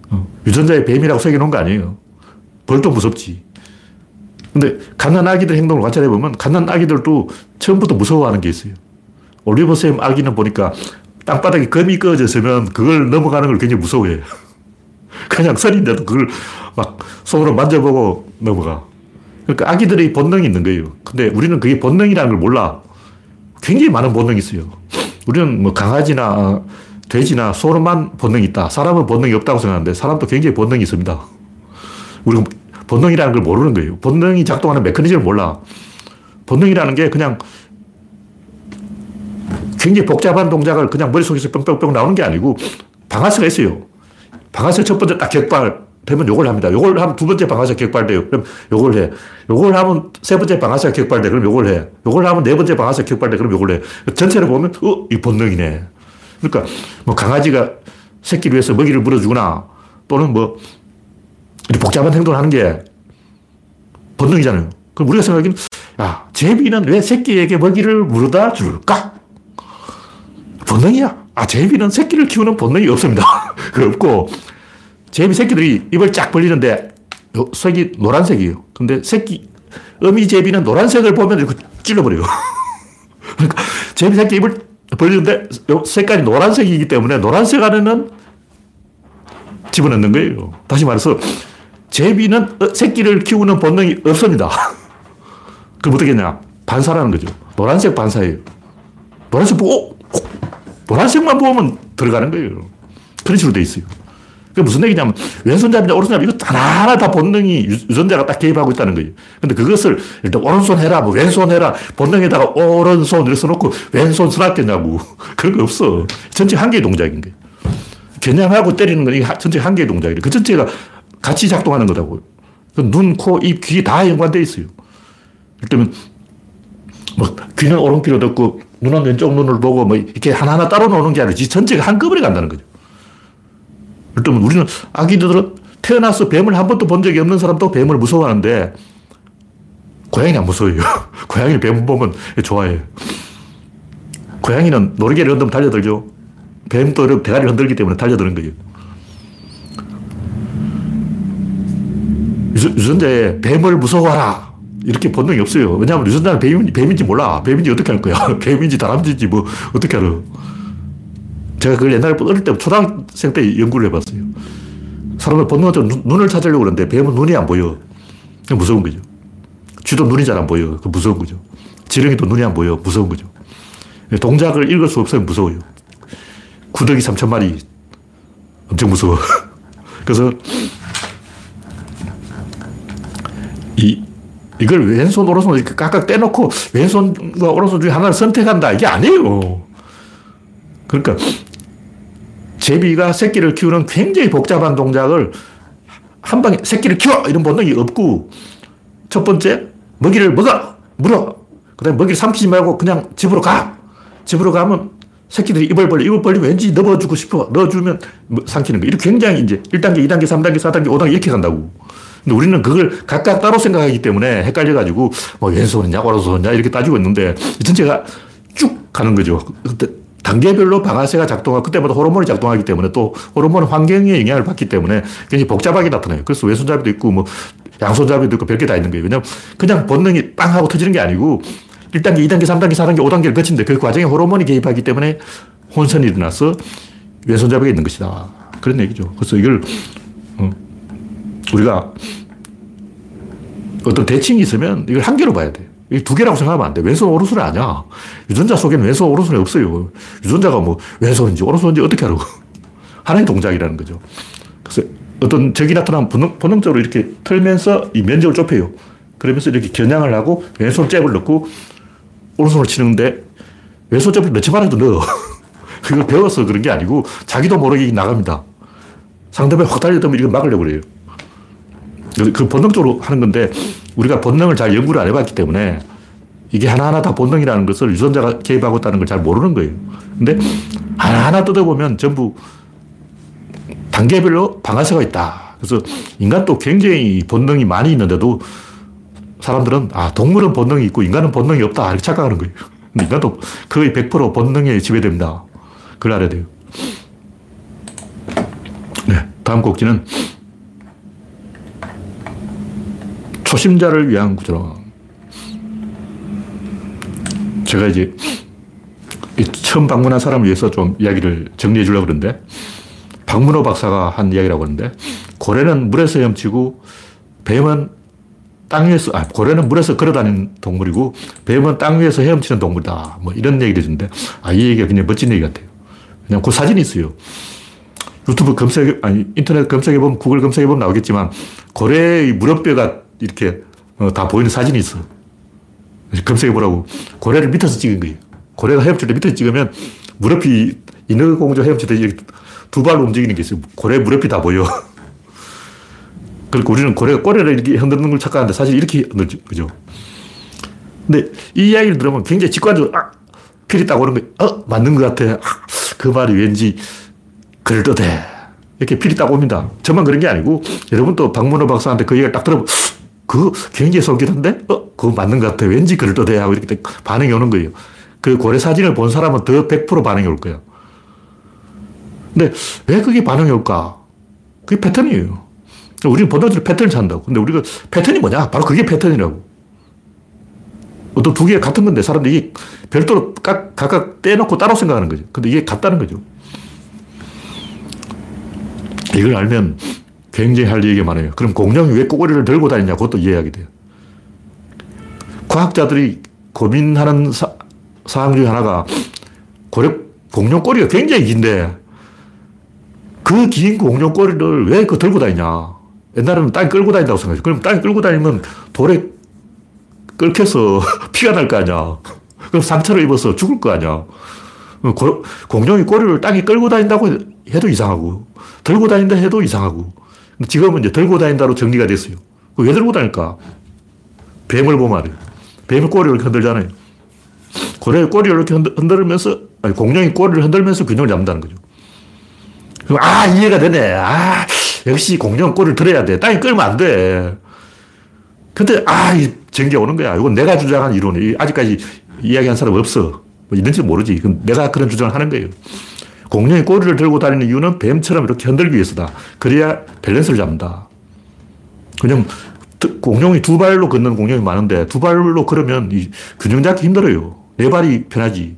어, 유전자에 뱀이라고 새겨놓은 거 아니에요. 벌도 무섭지. 근데 갓난 아기들 행동을 관찰해보면 갓난 아기들도 처음부터 무서워하는 게 있어요. 올리버쌤 아기는 보니까 땅바닥에 금이 꺼져서면 그걸 넘어가는 걸 굉장히 무서워해. <laughs> 그냥 선인데도 그걸 막 손으로 만져보고 넘어가. 그러니까 아기들의 본능이 있는 거예요. 근데 우리는 그게 본능이라는 걸 몰라. 굉장히 많은 본능이 있어요. 우리는 뭐 강아지나 돼지나 소로만 본능이 있다. 사람은 본능이 없다고 생각하는데 사람도 굉장히 본능이 있습니다. 우리가 본능이라는 걸 모르는 거예요. 본능이 작동하는 메커니즘을 몰라. 본능이라는 게 그냥 굉장히 복잡한 동작을 그냥 머릿속에서 뿅뿅뿅 나오는 게 아니고 방아쇠가 있어요. 방아쇠 첫 번째 딱 격발 되면 요걸 합니다. 요걸 하면 두 번째 방아쇠 격발돼요. 그럼 요걸 해. 요걸 하면 세 번째 방아쇠 격발돼. 그럼 요걸 해. 요걸 하면 네 번째 방아쇠 격발돼. 그럼 요걸 해. 전체를 보면 어, 이 본능이네. 그러니까 뭐 강아지가 새끼를 위해서 먹이를 물어주거나 또는 뭐 복잡한 행동을 하는 게 본능이잖아요. 그럼 우리가 생각하기는 야, 제비는 왜 새끼에게 먹이를 물어다 줄까? 본능이야. 아, 제비는 새끼를 키우는 본능이 없습니다. 그 없고, 제비 새끼들이 입을 쫙 벌리는데, 색이 노란색이에요. 근데 새끼, 어미 제비는 노란색을 보면 이렇게 찔러버려요. <laughs> 그러니까, 제비 새끼 입을 벌리는데, 색깔이 노란색이기 때문에 노란색 안에는 집어넣는 거예요. 다시 말해서, 제비는 어, 새끼를 키우는 본능이 없습니다. <laughs> 그럼 어떻게 했냐? 반사라는 거죠. 노란색 반사예요. 노란색 보고, 어? 노란색만 보면 들어가는 거예요. 그런 식으로 돼 있어요. 그게 무슨 얘기냐면 왼손잡이냐 오른손잡이 이거 하나하나 다 본능이 유전자가 딱 개입하고 있다는 거예요. 근데 그것을 일단 오른손 해라, 뭐 왼손 해라, 본능에다가 오른손 이렇게 써놓고 왼손 쓰놨겠냐고. <laughs> 그런 거 없어. 전체 한 개의 동작인 거예요. 겨냥하고 때리는 건 전체 한 개의 동작이에요. 그 전체가 같이 작동하는 거라고. 그 눈, 코, 입, 귀 다 연관되어 있어요. 그러면 뭐 귀는 오른귀로 듣고 눈은 왼쪽 눈을 보고 뭐 이렇게 하나하나 따로 노는 게 아니라 전체가 한꺼번에 간다는 거죠. 그렇다면 우리는 아기들은 태어나서 뱀을 한 번도 본 적이 없는 사람도 뱀을 무서워하는데 고양이는 안 무서워요. <laughs> 고양이는 뱀 보면 좋아해요. 고양이는 놀이개를 흔들면 달려들죠. 뱀도 대가리를 흔들기 때문에 달려드는 거예요. 유전자에 뱀을 무서워하라. 이렇게 본능이 없어요. 왜냐하면 유전자는 뱀인, 뱀인지 몰라. 뱀인지 어떻게 할 거야. <laughs> 뱀인지 다람쥐인지 뭐 어떻게 알아. 제가 그걸 옛날에 어릴 때 초등학생 때 연구를 해봤어요. 사람을 본능적으로 눈을 찾으려고 그러는데 뱀은 눈이 안 보여. 무서운 거죠. 쥐도 눈이 잘 안 보여. 그 무서운 거죠. 지렁이도 눈이 안 보여. 무서운 거죠. 동작을 읽을 수 없으면 무서워요. 구더기 3천 마리 엄청 무서워. <laughs> 그래서 이 이걸 왼손, 오른손 이렇게 각각 떼놓고 왼손과 오른손 중에 하나를 선택한다. 이게 아니에요. 그러니까 제비가 새끼를 키우는 굉장히 복잡한 동작을 한 방에 새끼를 키워! 이런 본능이 없고 첫 번째, 먹이를 먹어! 물어! 그 다음에 먹이를 삼키지 말고 그냥 집으로 가! 집으로 가면 새끼들이 입을 벌려, 입을 벌리면 왠지 넣어주고 싶어. 넣어주면 뭐 삼키는 거. 이렇게 굉장히 이제 1단계, 2단계, 3단계, 4단계, 5단계 이렇게 간다고. 근데 우리는 그걸 각각 따로 생각하기 때문에 헷갈려가지고 뭐 왼손이냐 오른손이냐 이렇게 따지고 있는데 전체가 쭉 가는 거죠. 그때 단계별로 방아쇠가 작동하고 그때마다 호르몬이 작동하기 때문에 또 호르몬 환경에 영향을 받기 때문에 굉장히 복잡하게 나타나요. 그래서 왼손잡이도 있고 뭐 양손잡이도 있고 별게 다 있는 거예요. 왜냐면 그냥 본능이 빵 하고 터지는 게 아니고 1단계, 2단계, 3단계, 4단계, 5단계를 거치는데 그 과정에 호르몬이 개입하기 때문에 혼선이 일어나서 왼손잡이가 있는 것이다. 그런 얘기죠. 그래서 이걸 어, 우리가 어떤 대칭이 있으면 이걸 한 개로 봐야 돼. 이두 개라고 생각하면 안 돼. 왼손, 오른손이 아니야. 유전자 속에는 왼손, 오른손이 없어요. 유전자가 뭐 왼손인지 오른손인지 어떻게 알아. <laughs> 하나의 동작이라는 거죠. 그래서 어떤 적이 나타나면 본능, 본능적으로 이렇게 털면서 이 면적을 좁혀요. 그러면서 이렇게 겨냥을 하고 왼손 잽을 넣고 오른손을 치는데 왼손 잽을 넣지만 해도 넣어. <laughs> 그걸 배워서 그런 게 아니고 자기도 모르게 나갑니다. 상대방이 확 달려들면 이걸 막으려고 그래요. 그 본능적으로 하는 건데 우리가 본능을 잘 연구를 안 해봤기 때문에 이게 하나하나 다 본능이라는 것을 유전자가 개입하고 있다는 걸 잘 모르는 거예요. 근데 하나하나 뜯어보면 전부 단계별로 방아쇠가 있다. 그래서 인간도 굉장히 본능이 많이 있는데도 사람들은 아, 동물은 본능이 있고 인간은 본능이 없다. 이렇게 착각하는 거예요. 근데 인간도 거의 100% 본능에 지배됩니다. 그걸 알아야 돼요. 네. 다음 곡지는 초심자를 위한 구조론. 제가 이제 처음 방문한 사람을 위해서 좀 이야기를 정리해 주려고 그러는데, 박문호 박사가 한 이야기라고 하는데, 고래는 물에서 헤엄치고, 뱀은 땅 위에서, 아, 고래는 물에서 걸어 다니는 동물이고, 뱀은 땅 위에서 헤엄치는 동물이다. 뭐 이런 얘기를 해주는데, 아, 이 얘기가 굉장히 멋진 얘기 같아요. 그냥 그 사진이 있어요. 유튜브 검색, 아니, 인터넷 검색해보면, 구글 검색해보면 나오겠지만, 고래의 무릎뼈가 이렇게 어, 다 보이는 사진이 있어. 검색해보라고. 고래를 밑에서 찍은 거예요. 고래가 헤엄칠 때 밑에서 찍으면 무릎이 인어공주 헤엄칠 때 이렇게 두 발로 움직이는 게 있어요. 고래 무릎이 다 보여. <laughs> 그러니까 우리는 고래가 꼬리를 이렇게 흔드는 걸 착각하는데 사실 이렇게 흔들죠. 그죠? 근데 이 이야기를 들으면 굉장히 직관적으로, 아, 필이 딱 오는 거 어, 맞는 것 같아. 아, 그 말이 왠지 그럴듯해. 이렇게 필이 딱 옵니다. 저만 그런 게 아니고, 여러분도 박문호 박사한테 그 얘기를 딱 들어보면, 그 굉장히 솔깃한데? 어, 그거 맞는 것 같아. 왠지 그럴 듯해. 하고 이렇게 반응이 오는 거예요. 그 고래 사진을 본 사람은 더 100% 반응이 올 거예요. 근데 왜 그게 반응이 올까? 그게 패턴이에요. 우리는 본능적으로 패턴을 찾는다고. 근데 우리가 패턴이 뭐냐? 바로 그게 패턴이라고. 어떤 두 개가 같은 건데 사람들이 별도로 각, 각각 떼놓고 따로 생각하는 거죠. 근데 이게 같다는 거죠. 이걸 알면 굉장히 할 얘기가 많아요. 그럼 공룡이 왜 꼬리를 들고 다니냐 그것도 이해하게 돼요. 과학자들이 고민하는 사, 사항 중에 하나가 고래, 공룡 꼬리가 굉장히 긴데 그 긴 공룡 꼬리를 왜 그 들고 다니냐. 옛날에는 땅에 끌고 다닌다고 생각했어. 그럼 땅에 끌고 다니면 돌에 끌켜서 <laughs> 피가 날 거 아니야. 그럼 상처를 입어서 죽을 거 아니야. 고, 공룡이 꼬리를 땅에 끌고 다닌다고 해도 이상하고, 들고 다닌다 해도 이상하고. 지금은 이제 들고 다닌다로 정리가 됐어요. 왜 들고 다닐까? 뱀을 보면 알아요. 뱀이 꼬리를 이렇게 흔들잖아요. 고래 꼬리를 이렇게 흔들면서, 아니, 공룡이 꼬리를 흔들면서 균형을 잡는다는 거죠. 그럼, 아, 이해가 되네. 아, 역시 공룡 꼬리를 들어야 돼. 땅에 끌면 안 돼. 근데, 아, 이 전개 오는 거야. 이건 내가 주장한 이론이 아직까지 이야기한 사람 없어. 뭐 이런지 모르지. 그럼 내가 그런 주장을 하는 거예요. 공룡이 꼬리를 들고 다니는 이유는 뱀처럼 이렇게 흔들기 위해서다. 그래야 밸런스를 잡는다. 그냥 공룡이 두 발로 걷는 공룡이 많은데 두 발로 걸으면 균형 잡기 힘들어요. 네 발이 편하지.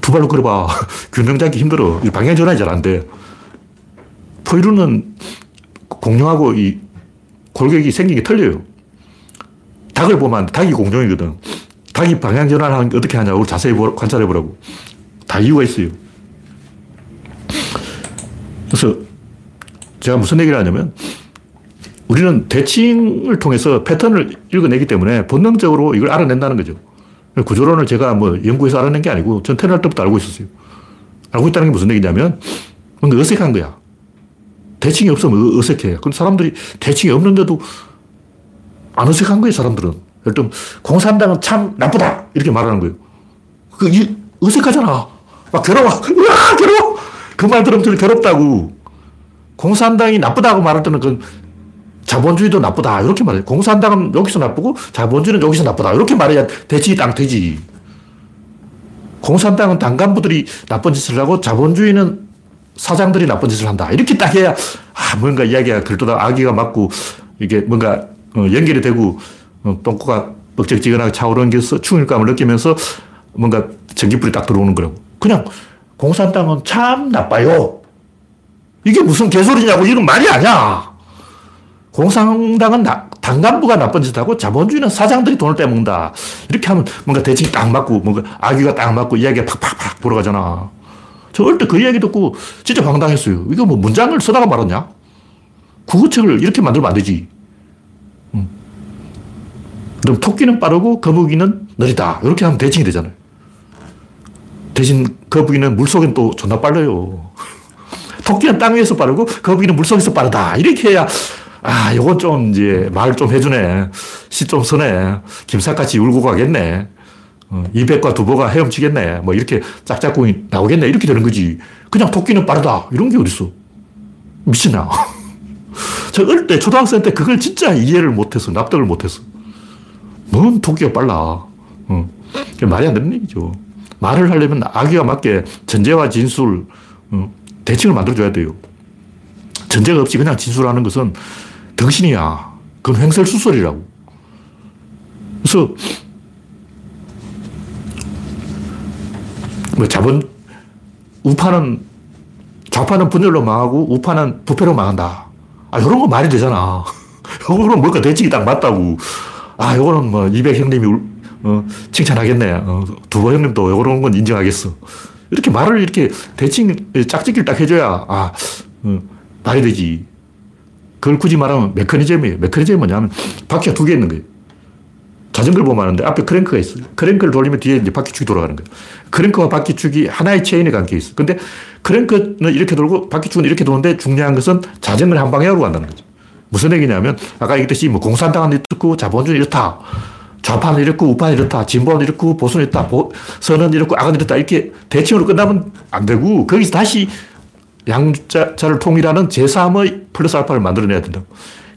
두 발로 걸어봐. <laughs> 균형 잡기 힘들어. 방향 전환이 잘 안 돼. 포유류는 공룡하고 이 골격이 생긴 게 틀려요. 닭을 보면 닭이 공룡이거든. 닭이 방향 전환을 어떻게 하냐고 자세히 관찰해 보라고. 다 이유가 있어요. 그래서 제가 무슨 얘기를 하냐면 우리는 대칭을 통해서 패턴을 읽어내기 때문에 본능적으로 이걸 알아낸다는 거죠. 구조론을 제가 뭐 연구해서 알아낸 게 아니고 전 태어날 때부터 알고 있었어요. 알고 있다는 게 무슨 얘기냐면 뭔가 어색한 거야. 대칭이 없으면 어색해. 근데 사람들이 대칭이 없는데도 안 어색한 거예요, 사람들은. 예를 들면, 공산당은 참 나쁘다! 이렇게 말하는 거예요. 그, 이, 어색하잖아. 막 괴로워. <laughs> 으아, 괴로워! 그 말 들으면 좀 괴롭다고. 공산당이 나쁘다고 말할 때는 그 자본주의도 나쁘다. 이렇게 말해요. 공산당은 여기서 나쁘고 자본주의는 여기서 나쁘다. 이렇게 말해야 대지 땅 되지. 공산당은 당간부들이 나쁜 짓을 하고 자본주의는 사장들이 나쁜 짓을 한다. 이렇게 딱 해야, 아, 뭔가 이야기가 글도다 아기가 맞고, 이게 뭔가 어, 연결이 되고, 어, 똥꼬가 뻑적지근하게 차오르는 게서 충일감을 느끼면서 뭔가 전기불이 딱 들어오는 거라고. 그냥 공산당은 참 나빠요. 이게 무슨 개소리냐고. 이건 말이 아니야. 공산당은 나, 당 간부가 나쁜 짓 하고 자본주의는 사장들이 돈을 떼먹는다. 이렇게 하면 뭔가 대칭이 딱 맞고 뭔가 아기가 딱 맞고 이야기가 팍팍팍 돌아가잖아. 저 어릴 때 그 이야기 듣고 진짜 황당했어요. 이거 뭐 문장을 쓰다가 말았냐? 국어책을 이렇게 만들면 안 되지. 음. 그럼 토끼는 빠르고 거북이는 느리다. 이렇게 하면 대칭이 되잖아요. 대신 거북이는 물속엔 또 존나 빨라요. 토끼는 땅 위에서 빠르고 거북이는 물속에서 빠르다. 이렇게 해야 아, 요건 좀 이제 말 좀 해주네. 시 좀 서네. 김사같이 울고 가겠네. 어, 이백과 두보가 헤엄치겠네. 뭐 이렇게 짝짝꿍이 나오겠네. 이렇게 되는 거지. 그냥 토끼는 빠르다. 이런 게 어딨어. 미친나. <laughs> 저 어릴 때, 초등학생 때 그걸 진짜 이해를 못해서, 납득을 못했어. 뭔 토끼가 빨라. 어. 말이 안 되는 얘기죠. 말을 하려면 아기가 맞게 전제와 진술, 어, 대칭을 만들어줘야 돼요. 전제가 없이 그냥 진술하는 것은 덩신이야. 그건 횡설수설이라고. 그래서 뭐 자본, 우파는, 좌파는 분열로 망하고 우파는 부패로 망한다. 아, 이런 거 말이 되잖아. <laughs> 이거는 뭔가 대칭이 딱 맞다고. 아, 이거는 뭐, 이백 형님이 어, 칭찬하겠네. 어, 두보 형님도 이런 건 인정하겠어. 이렇게 말을 이렇게 대칭, 짝짓기를 딱 해줘야, 아, 어, 말이 되지. 그걸 굳이 말하면 메커니즘이에요. 메커니즘이 뭐냐면 바퀴가 두 개 있는 거예요. 자전거를 보면 아는데 앞에 크랭크가 있어요. 크랭크를 돌리면 뒤에 이제 바퀴축이 돌아가는 거예요. 크랭크와 바퀴축이 하나의 체인에 관계 있어. 근데 크랭크는 이렇게 돌고 바퀴축은 이렇게 도는데 중요한 것은 자전거를 한 방향으로 간다는 거죠. 무슨 얘기냐면 아까 얘기했듯이 뭐 공산당은 이렇고 자본주의 이렇다. 좌파는 이렇고 우파는 이렇다. 진보는 이렇고 보수는 이렇다. 보, 선은 이렇고 악은 이렇다. 이렇게 대칭으로 끝나면 안 되고 거기서 다시 양자를 통일하는 제3의 플러스 알파를 만들어내야 된다고.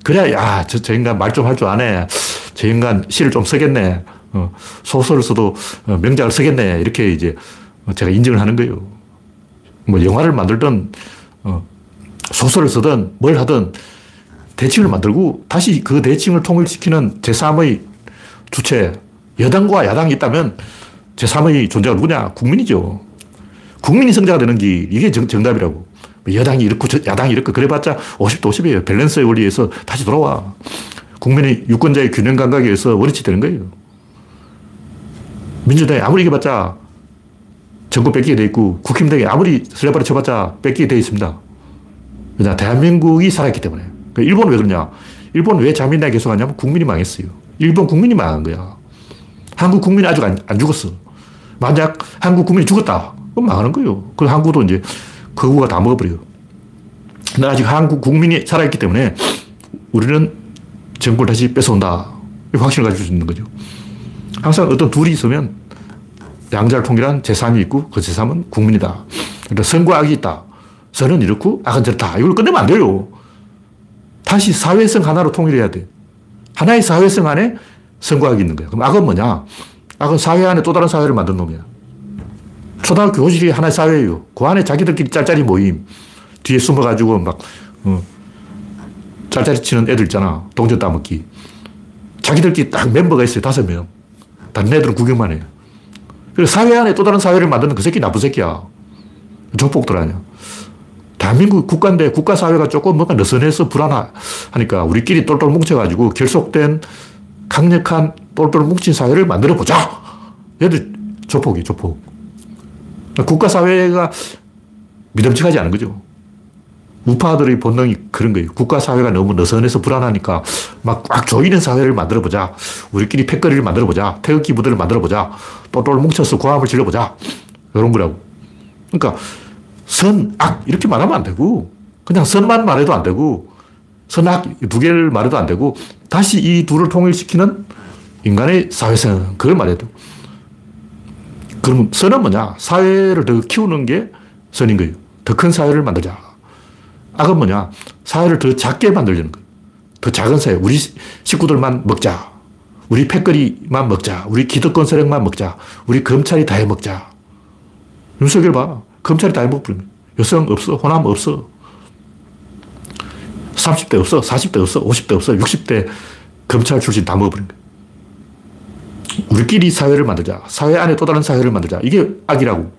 그래야, 야, 저, 저 인간 말 좀 할 줄 아네. 저 인간 시를 좀 쓰겠네. 어, 소설을 써도 어, 명작을 쓰겠네. 이렇게 이제 제가 인정을 하는 거예요. 뭐 영화를 만들든, 어, 소설을 쓰든 뭘 하든 대칭을 만들고 다시 그 대칭을 통일시키는 제3의 주체, 여당과 야당이 있다면 제3의 존재가 누구냐? 국민이죠. 국민이 성자가 되는 게 이게 정, 정답이라고. 여당이 이렇고 야당이 이렇고 그래봤자 50대 50이에요. 밸런스의 원리에서 다시 돌아와. 국민의 유권자의 균형 감각에 의해서 원위치 되는 거예요. 민주당이 아무리 이겨봤자 정권 뺏기게 돼 있고 국힘당이 아무리 슬레바리 쳐봤자 뺏기게 돼 있습니다. 그냥 대한민국이 살아있기 때문에. 그 일본은 왜 그러냐? 일본은 왜 자민당이 계속하냐면 국민이 망했어요. 일본 국민이 망한 거야. 한국 국민이 아직 안, 안 죽었어. 만약 한국 국민이 죽었다. 그럼 망하는 거예요. 그 한국도 이제 거구가 다 먹어버려요. 근데 아직 한국 국민이 살아있기 때문에 우리는 정권을 다시 뺏어온다. 확신을 가질 수 있는 거죠. 항상 어떤 둘이 있으면 양자통일한 제3이 있고 그 제3은 국민이다. 그러니까 선과 악이 있다. 선은 이렇고 악은 저렇다. 이걸 끝내면 안 돼요. 다시 사회성 하나로 통일해야 돼. 하나의 사회성 안에 선과 악이 있는 거야. 그럼 악은 뭐냐? 악은 사회 안에 또 다른 사회를 만든 놈이야. 초등학교 교실이 하나의 사회예요. 그 안에 자기들끼리 짤짤이 모임. 뒤에 숨어가지고 막, 어, 짤짤이 치는 애들 있잖아. 동전 따먹기. 자기들끼리 딱 멤버가 있어요. 다섯 명. 다른 애들은 구경만 해요. 그래서 사회 안에 또 다른 사회를 만드는 그 새끼 나쁜 새끼야. 족복들 아니야. 대한민국 국가인데 국가 사회가 조금 뭔가 느슨해서 불안하니까 우리끼리 똘똘 뭉쳐가지고 결속된 강력한 똘똘 뭉친 사회를 만들어 보자. 얘들 조폭이 조폭. 국가 사회가 믿음직하지 않은 거죠. 우파들의 본능이 그런 거예요. 국가 사회가 너무 느슨해서 불안하니까 막 꽉 조이는 사회를 만들어 보자. 우리끼리 패거리를 만들어 보자. 태극기 부대를 만들어 보자. 똘똘 뭉쳐서 고함을 질러 보자. 이런 거라고. 그러니까 선, 악 이렇게 말하면 안 되고 그냥 선만 말해도 안 되고 선악 두 개를 말해도 안 되고 다시 이 둘을 통일시키는 인간의 사회성 그걸 말해도 그럼 선은 뭐냐? 사회를 더 키우는 게 선인 거예요. 더 큰 사회를 만들자. 악은 뭐냐? 사회를 더 작게 만들려는 거예요. 더 작은 사회. 우리 식구들만 먹자. 우리 패거리만 먹자. 우리 기득권 세력만 먹자. 우리 검찰이 다 해먹자. 윤석열 봐. 검찰이 다 해먹어버린 거예요. 여성 없어. 호남 없어. 30대 없어. 40대 없어. 50대 없어. 60대 검찰 출신 다 먹어버린 거예요. 우리끼리 사회를 만들자. 사회 안에 또 다른 사회를 만들자. 이게 악이라고.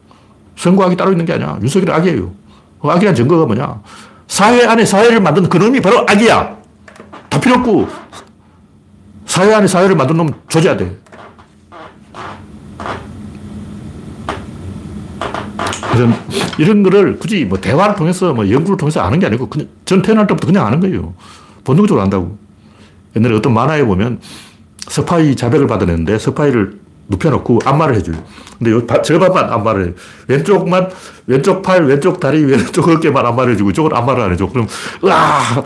선과 악이 따로 있는 게 아니야. 윤석열은 악이에요. 그 악이란 증거가 뭐냐. 사회 안에 사회를 만드는 그놈이 바로 악이야. 다 필요 없고, 사회 안에 사회를 만든 놈 조져야 돼. 그래서 이런 거를 굳이 뭐 대화를 통해서 뭐 연구를 통해서 아는 게 아니고 그냥 전 태어날 때부터 그냥 아는 거예요. 본능적으로 안다고. 옛날에 어떤 만화에 보면 스파이 자백을 받아냈는데 스파이를 눕혀놓고 안마를 해줘요. 근데 요 절반만 안마를 해. 왼쪽만, 왼쪽 팔, 왼쪽 다리, 왼쪽 어깨만 안마를 해주고 이쪽은 안마를 안 해줘. 그럼, 으아!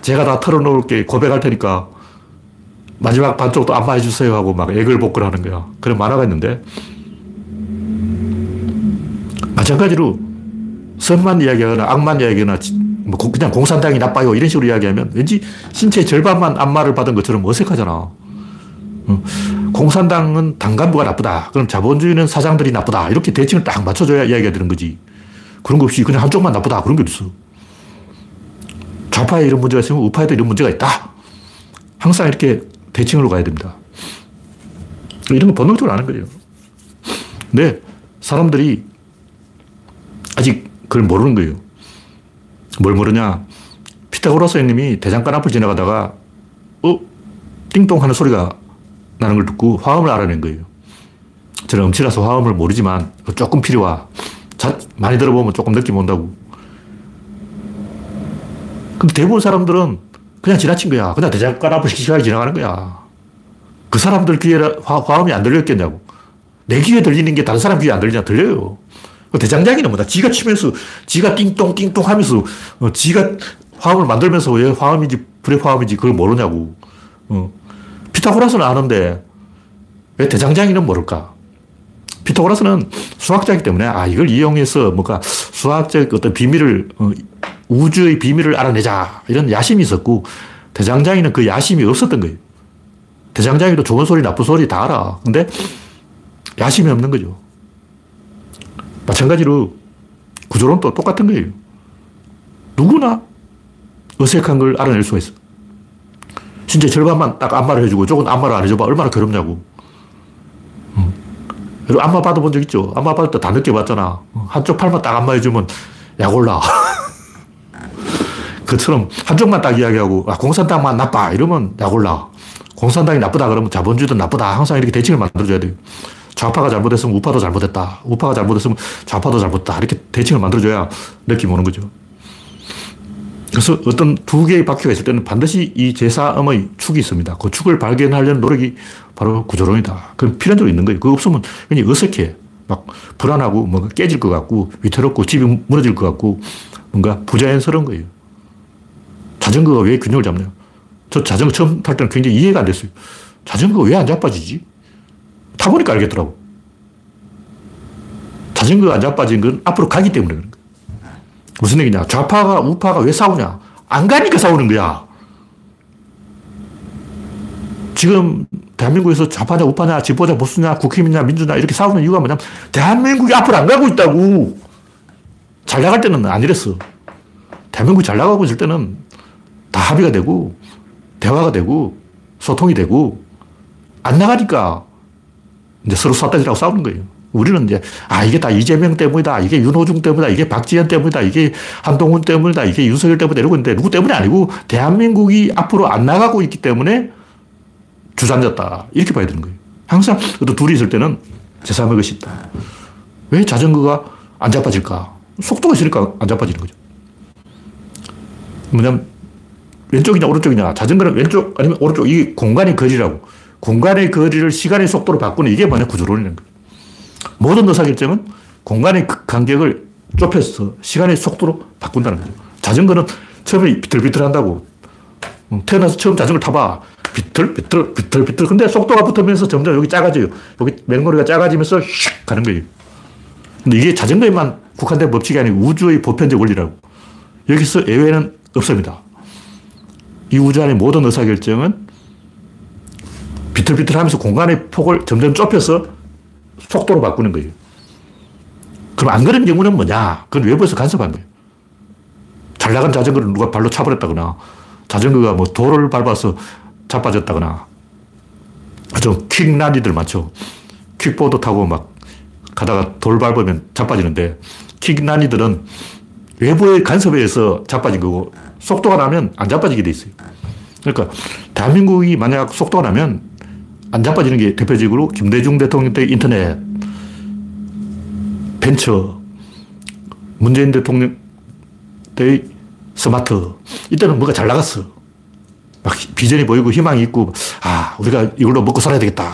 제가 다 털어놓을게 고백할 테니까 마지막 반쪽도 안마해주세요 하고 막 애걸복걸 하는 거야. 그런 만화가 있는데 마찬가지로 선만 이야기하거나 악만 이야기하거나 뭐 그냥 공산당이 나빠요 이런 식으로 이야기하면 왠지 신체 절반만 안마를 받은 것처럼 어색하잖아. 공산당은 당간부가 나쁘다. 그럼 자본주의는 사장들이 나쁘다. 이렇게 대칭을 딱 맞춰줘야 이야기가 되는 거지. 그런 거 없이 그냥 한쪽만 나쁘다. 그런 게 없어. 좌파에 이런 문제가 있으면 우파에도 이런 문제가 있다. 항상 이렇게 대칭으로 가야 됩니다. 이런 거 본능적으로 아는 거예요. 근데 사람들이 아직 그걸 모르는 거예요. 뭘 모르냐. 피타고라스 형님이 대장간 앞을 지나가다가, 어? 띵동 하는 소리가 나는 걸 듣고 화음을 알아낸 거예요. 저는 음치라서 화음을 모르지만 조금 필요하. 자, 많이 들어보면 조금 느낌 온다고. 근데 대부분 사람들은 그냥 지나친 거야. 그냥 대장간 앞을 시시하게 지나가는 거야. 그 사람들 귀에 화, 화음이 안 들렸겠냐고. 내 귀에 들리는 게 다른 사람 귀에 안 들리냐? 들려요. 그 대장장이는 뭐다. 지가 치면서, 지가 띵똥 띵똥 하면서, 어, 지가 화음을 만들면서 왜 화음인지 불의 화음인지 그걸 모르냐고. 어. 피타고라스는 아는데 왜 대장장이는 모를까? 피타고라스는 수학자이기 때문에 아 이걸 이용해서 뭔가 수학적 어떤 비밀을 어, 우주의 비밀을 알아내자 이런 야심이 있었고 대장장이는 그 야심이 없었던 거예요. 대장장이도 좋은 소리 나쁜 소리 다 알아. 근데 야심이 없는 거죠. 마찬가지로 구조론도 똑같은 거예요. 누구나 어색한 걸 알아낼 수가 있어. 진짜 절반만 딱 안마를 해주고 조금 안마를 안 해줘봐. 얼마나 괴롭냐고. 그리고 안마 받아본 적 있죠? 안마 받을 때 다 느껴봤잖아. 한쪽 팔만 딱 안마해주면 약 올라. <laughs> 그처럼 한쪽만 딱 이야기하고, 아, 공산당만 나빠. 이러면 약 올라. 공산당이 나쁘다 그러면 자본주의도 나쁘다. 항상 이렇게 대칭을 만들어줘야 돼요. 좌파가 잘못했으면 우파도 잘못했다. 우파가 잘못했으면 좌파도 잘못했다. 이렇게 대칭을 만들어줘야 느낌 오는 거죠. 그래서 어떤 두 개의 바퀴가 있을 때는 반드시 이 제4음의 축이 있습니다. 그 축을 발견하려는 노력이 바로 구조론이다. 그건 필연적으로 있는 거예요. 그거 없으면 굉장히 어색해. 막 불안하고 뭔가 깨질 것 같고 위태롭고 집이 무너질 것 같고 뭔가 부자연스러운 거예요. 자전거가 왜 균형을 잡냐. 저 자전거 처음 탈 때는 굉장히 이해가 안 됐어요. 자전거가 왜 안 자빠지지? 타보니까 알겠더라고. 자전거가 안 자빠진 건 앞으로 가기 때문에 그런 거야. 무슨 얘기냐. 좌파가 우파가 왜 싸우냐. 안 가니까 싸우는 거야. 지금 대한민국에서 좌파냐 우파냐 지보자 보수냐 국힘이냐 민주냐 이렇게 싸우는 이유가 뭐냐면 대한민국이 앞으로 안 가고 있다고. 잘 나갈 때는 안 이랬어. 대한민국이 잘 나가고 있을 때는 다 합의가 되고 대화가 되고 소통이 되고 안 나가니까 이제 서로 쐈다지라고 싸우는 거예요. 우리는 이제, 아, 이게 다 이재명 때문이다. 이게 윤호중 때문이다. 이게 박지현 때문이다. 이게 한동훈 때문이다. 이게 윤석열 때문이다. 이러고 있는데 누구 때문이 아니고 대한민국이 앞으로 안 나가고 있기 때문에 주저앉았다. 이렇게 봐야 되는 거예요. 항상 어떤 둘이 있을 때는 제3의 것이 있다. 왜 자전거가 안 자빠질까? 속도가 있으니까 안 자빠지는 거죠. 뭐냐면 왼쪽이냐 오른쪽이냐 자전거는 왼쪽 아니면 오른쪽 이게 공간의 거리라고 공간의 거리를 시간의 속도로 바꾸는 이게 뭐냐 구조론이라는 거예요. 모든 의사결정은 공간의 그 간격을 좁혀서 시간의 속도로 바꾼다는 거죠. 자전거는 처음에 비틀비틀 한다고. 음, 태어나서 처음 자전거 타봐. 비틀, 비틀, 비틀, 비틀. 근데 속도가 붙으면서 점점 여기 작아져요. 여기 맹머리가 작아지면서 슉 가는 거예요. 근데 이게 자전거에만 국한된 법칙이 아니고 우주의 보편적 원리라고. 여기서 예외는 없습니다. 이 우주 안의 모든 의사결정은 비틀비틀 하면서 공간의 폭을 점점 좁혀서 속도로 바꾸는 거예요. 그럼 안 그런 경우는 뭐냐? 그건 외부에서 간섭한 거예요. 잘 나간 자전거를 누가 발로 차버렸다거나, 자전거가 뭐 돌을 밟아서 자빠졌다거나, 좀 킥난이들 많죠. 킥보드 타고 막 가다가 돌 밟으면 자빠지는데, 킥난이들은 외부의 간섭에 의해서 자빠진 거고, 속도가 나면 안 자빠지게 돼 있어요. 그러니까, 대한민국이 만약 속도가 나면 안 자빠지는 게 대표적으로 김대중 대통령 때 인터넷, 벤처, 문재인 대통령 때의 스마트. 이때는 뭐가 잘 나갔어. 막 비전이 보이고 희망이 있고, 아, 우리가 이걸로 먹고 살아야 되겠다.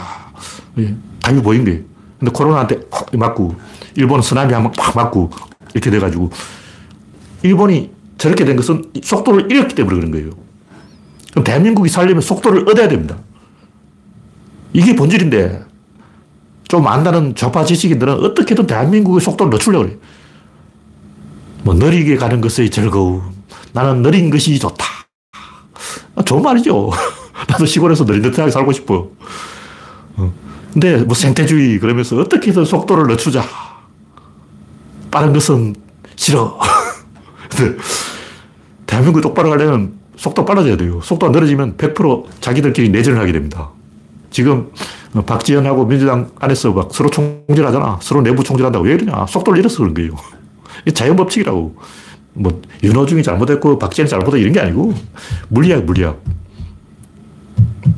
예, 답이 보인 거예요. 근데 코로나한테 확 맞고, 일본은 쓰나미 한번 팍 맞고, 이렇게 돼가지고, 일본이 저렇게 된 것은 속도를 잃었기 때문에 그런 거예요. 그럼 대한민국이 살려면 속도를 얻어야 됩니다. 이게 본질인데 좀 안다는 좌파 지식인들은 어떻게든 대한민국의 속도를 늦추려고 그래요. 뭐 느리게 가는 것의 즐거움. 나는 느린 것이 좋다. 아, 좋은 말이죠. <laughs> 나도 시골에서 느릿느릿하게 살고 싶어. 어. 근데 뭐 생태주의 그러면서 어떻게든 속도를 늦추자. 빠른 것은 싫어. <laughs> 대한민국 똑바로 가려면 속도 빨라져야 돼요. 속도가 느려지면 100% 자기들끼리 내전을 하게 됩니다. 지금 박지원하고 민주당 안에서 막 서로 총질하잖아. 서로 내부 총질한다고. 왜 이러냐. 속도를 잃어서 그런 거예요. <laughs> 이 자연 법칙이라고. 뭐, 윤호중이 잘못했고, 박지원이 잘못했고, 이런 게 아니고, 물리학, 물리학.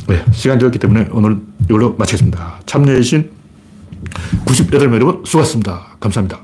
네, 시간이 되었기 때문에 오늘 이걸로 마치겠습니다. 참여해주신 98명 여러분 수고하셨습니다. 감사합니다.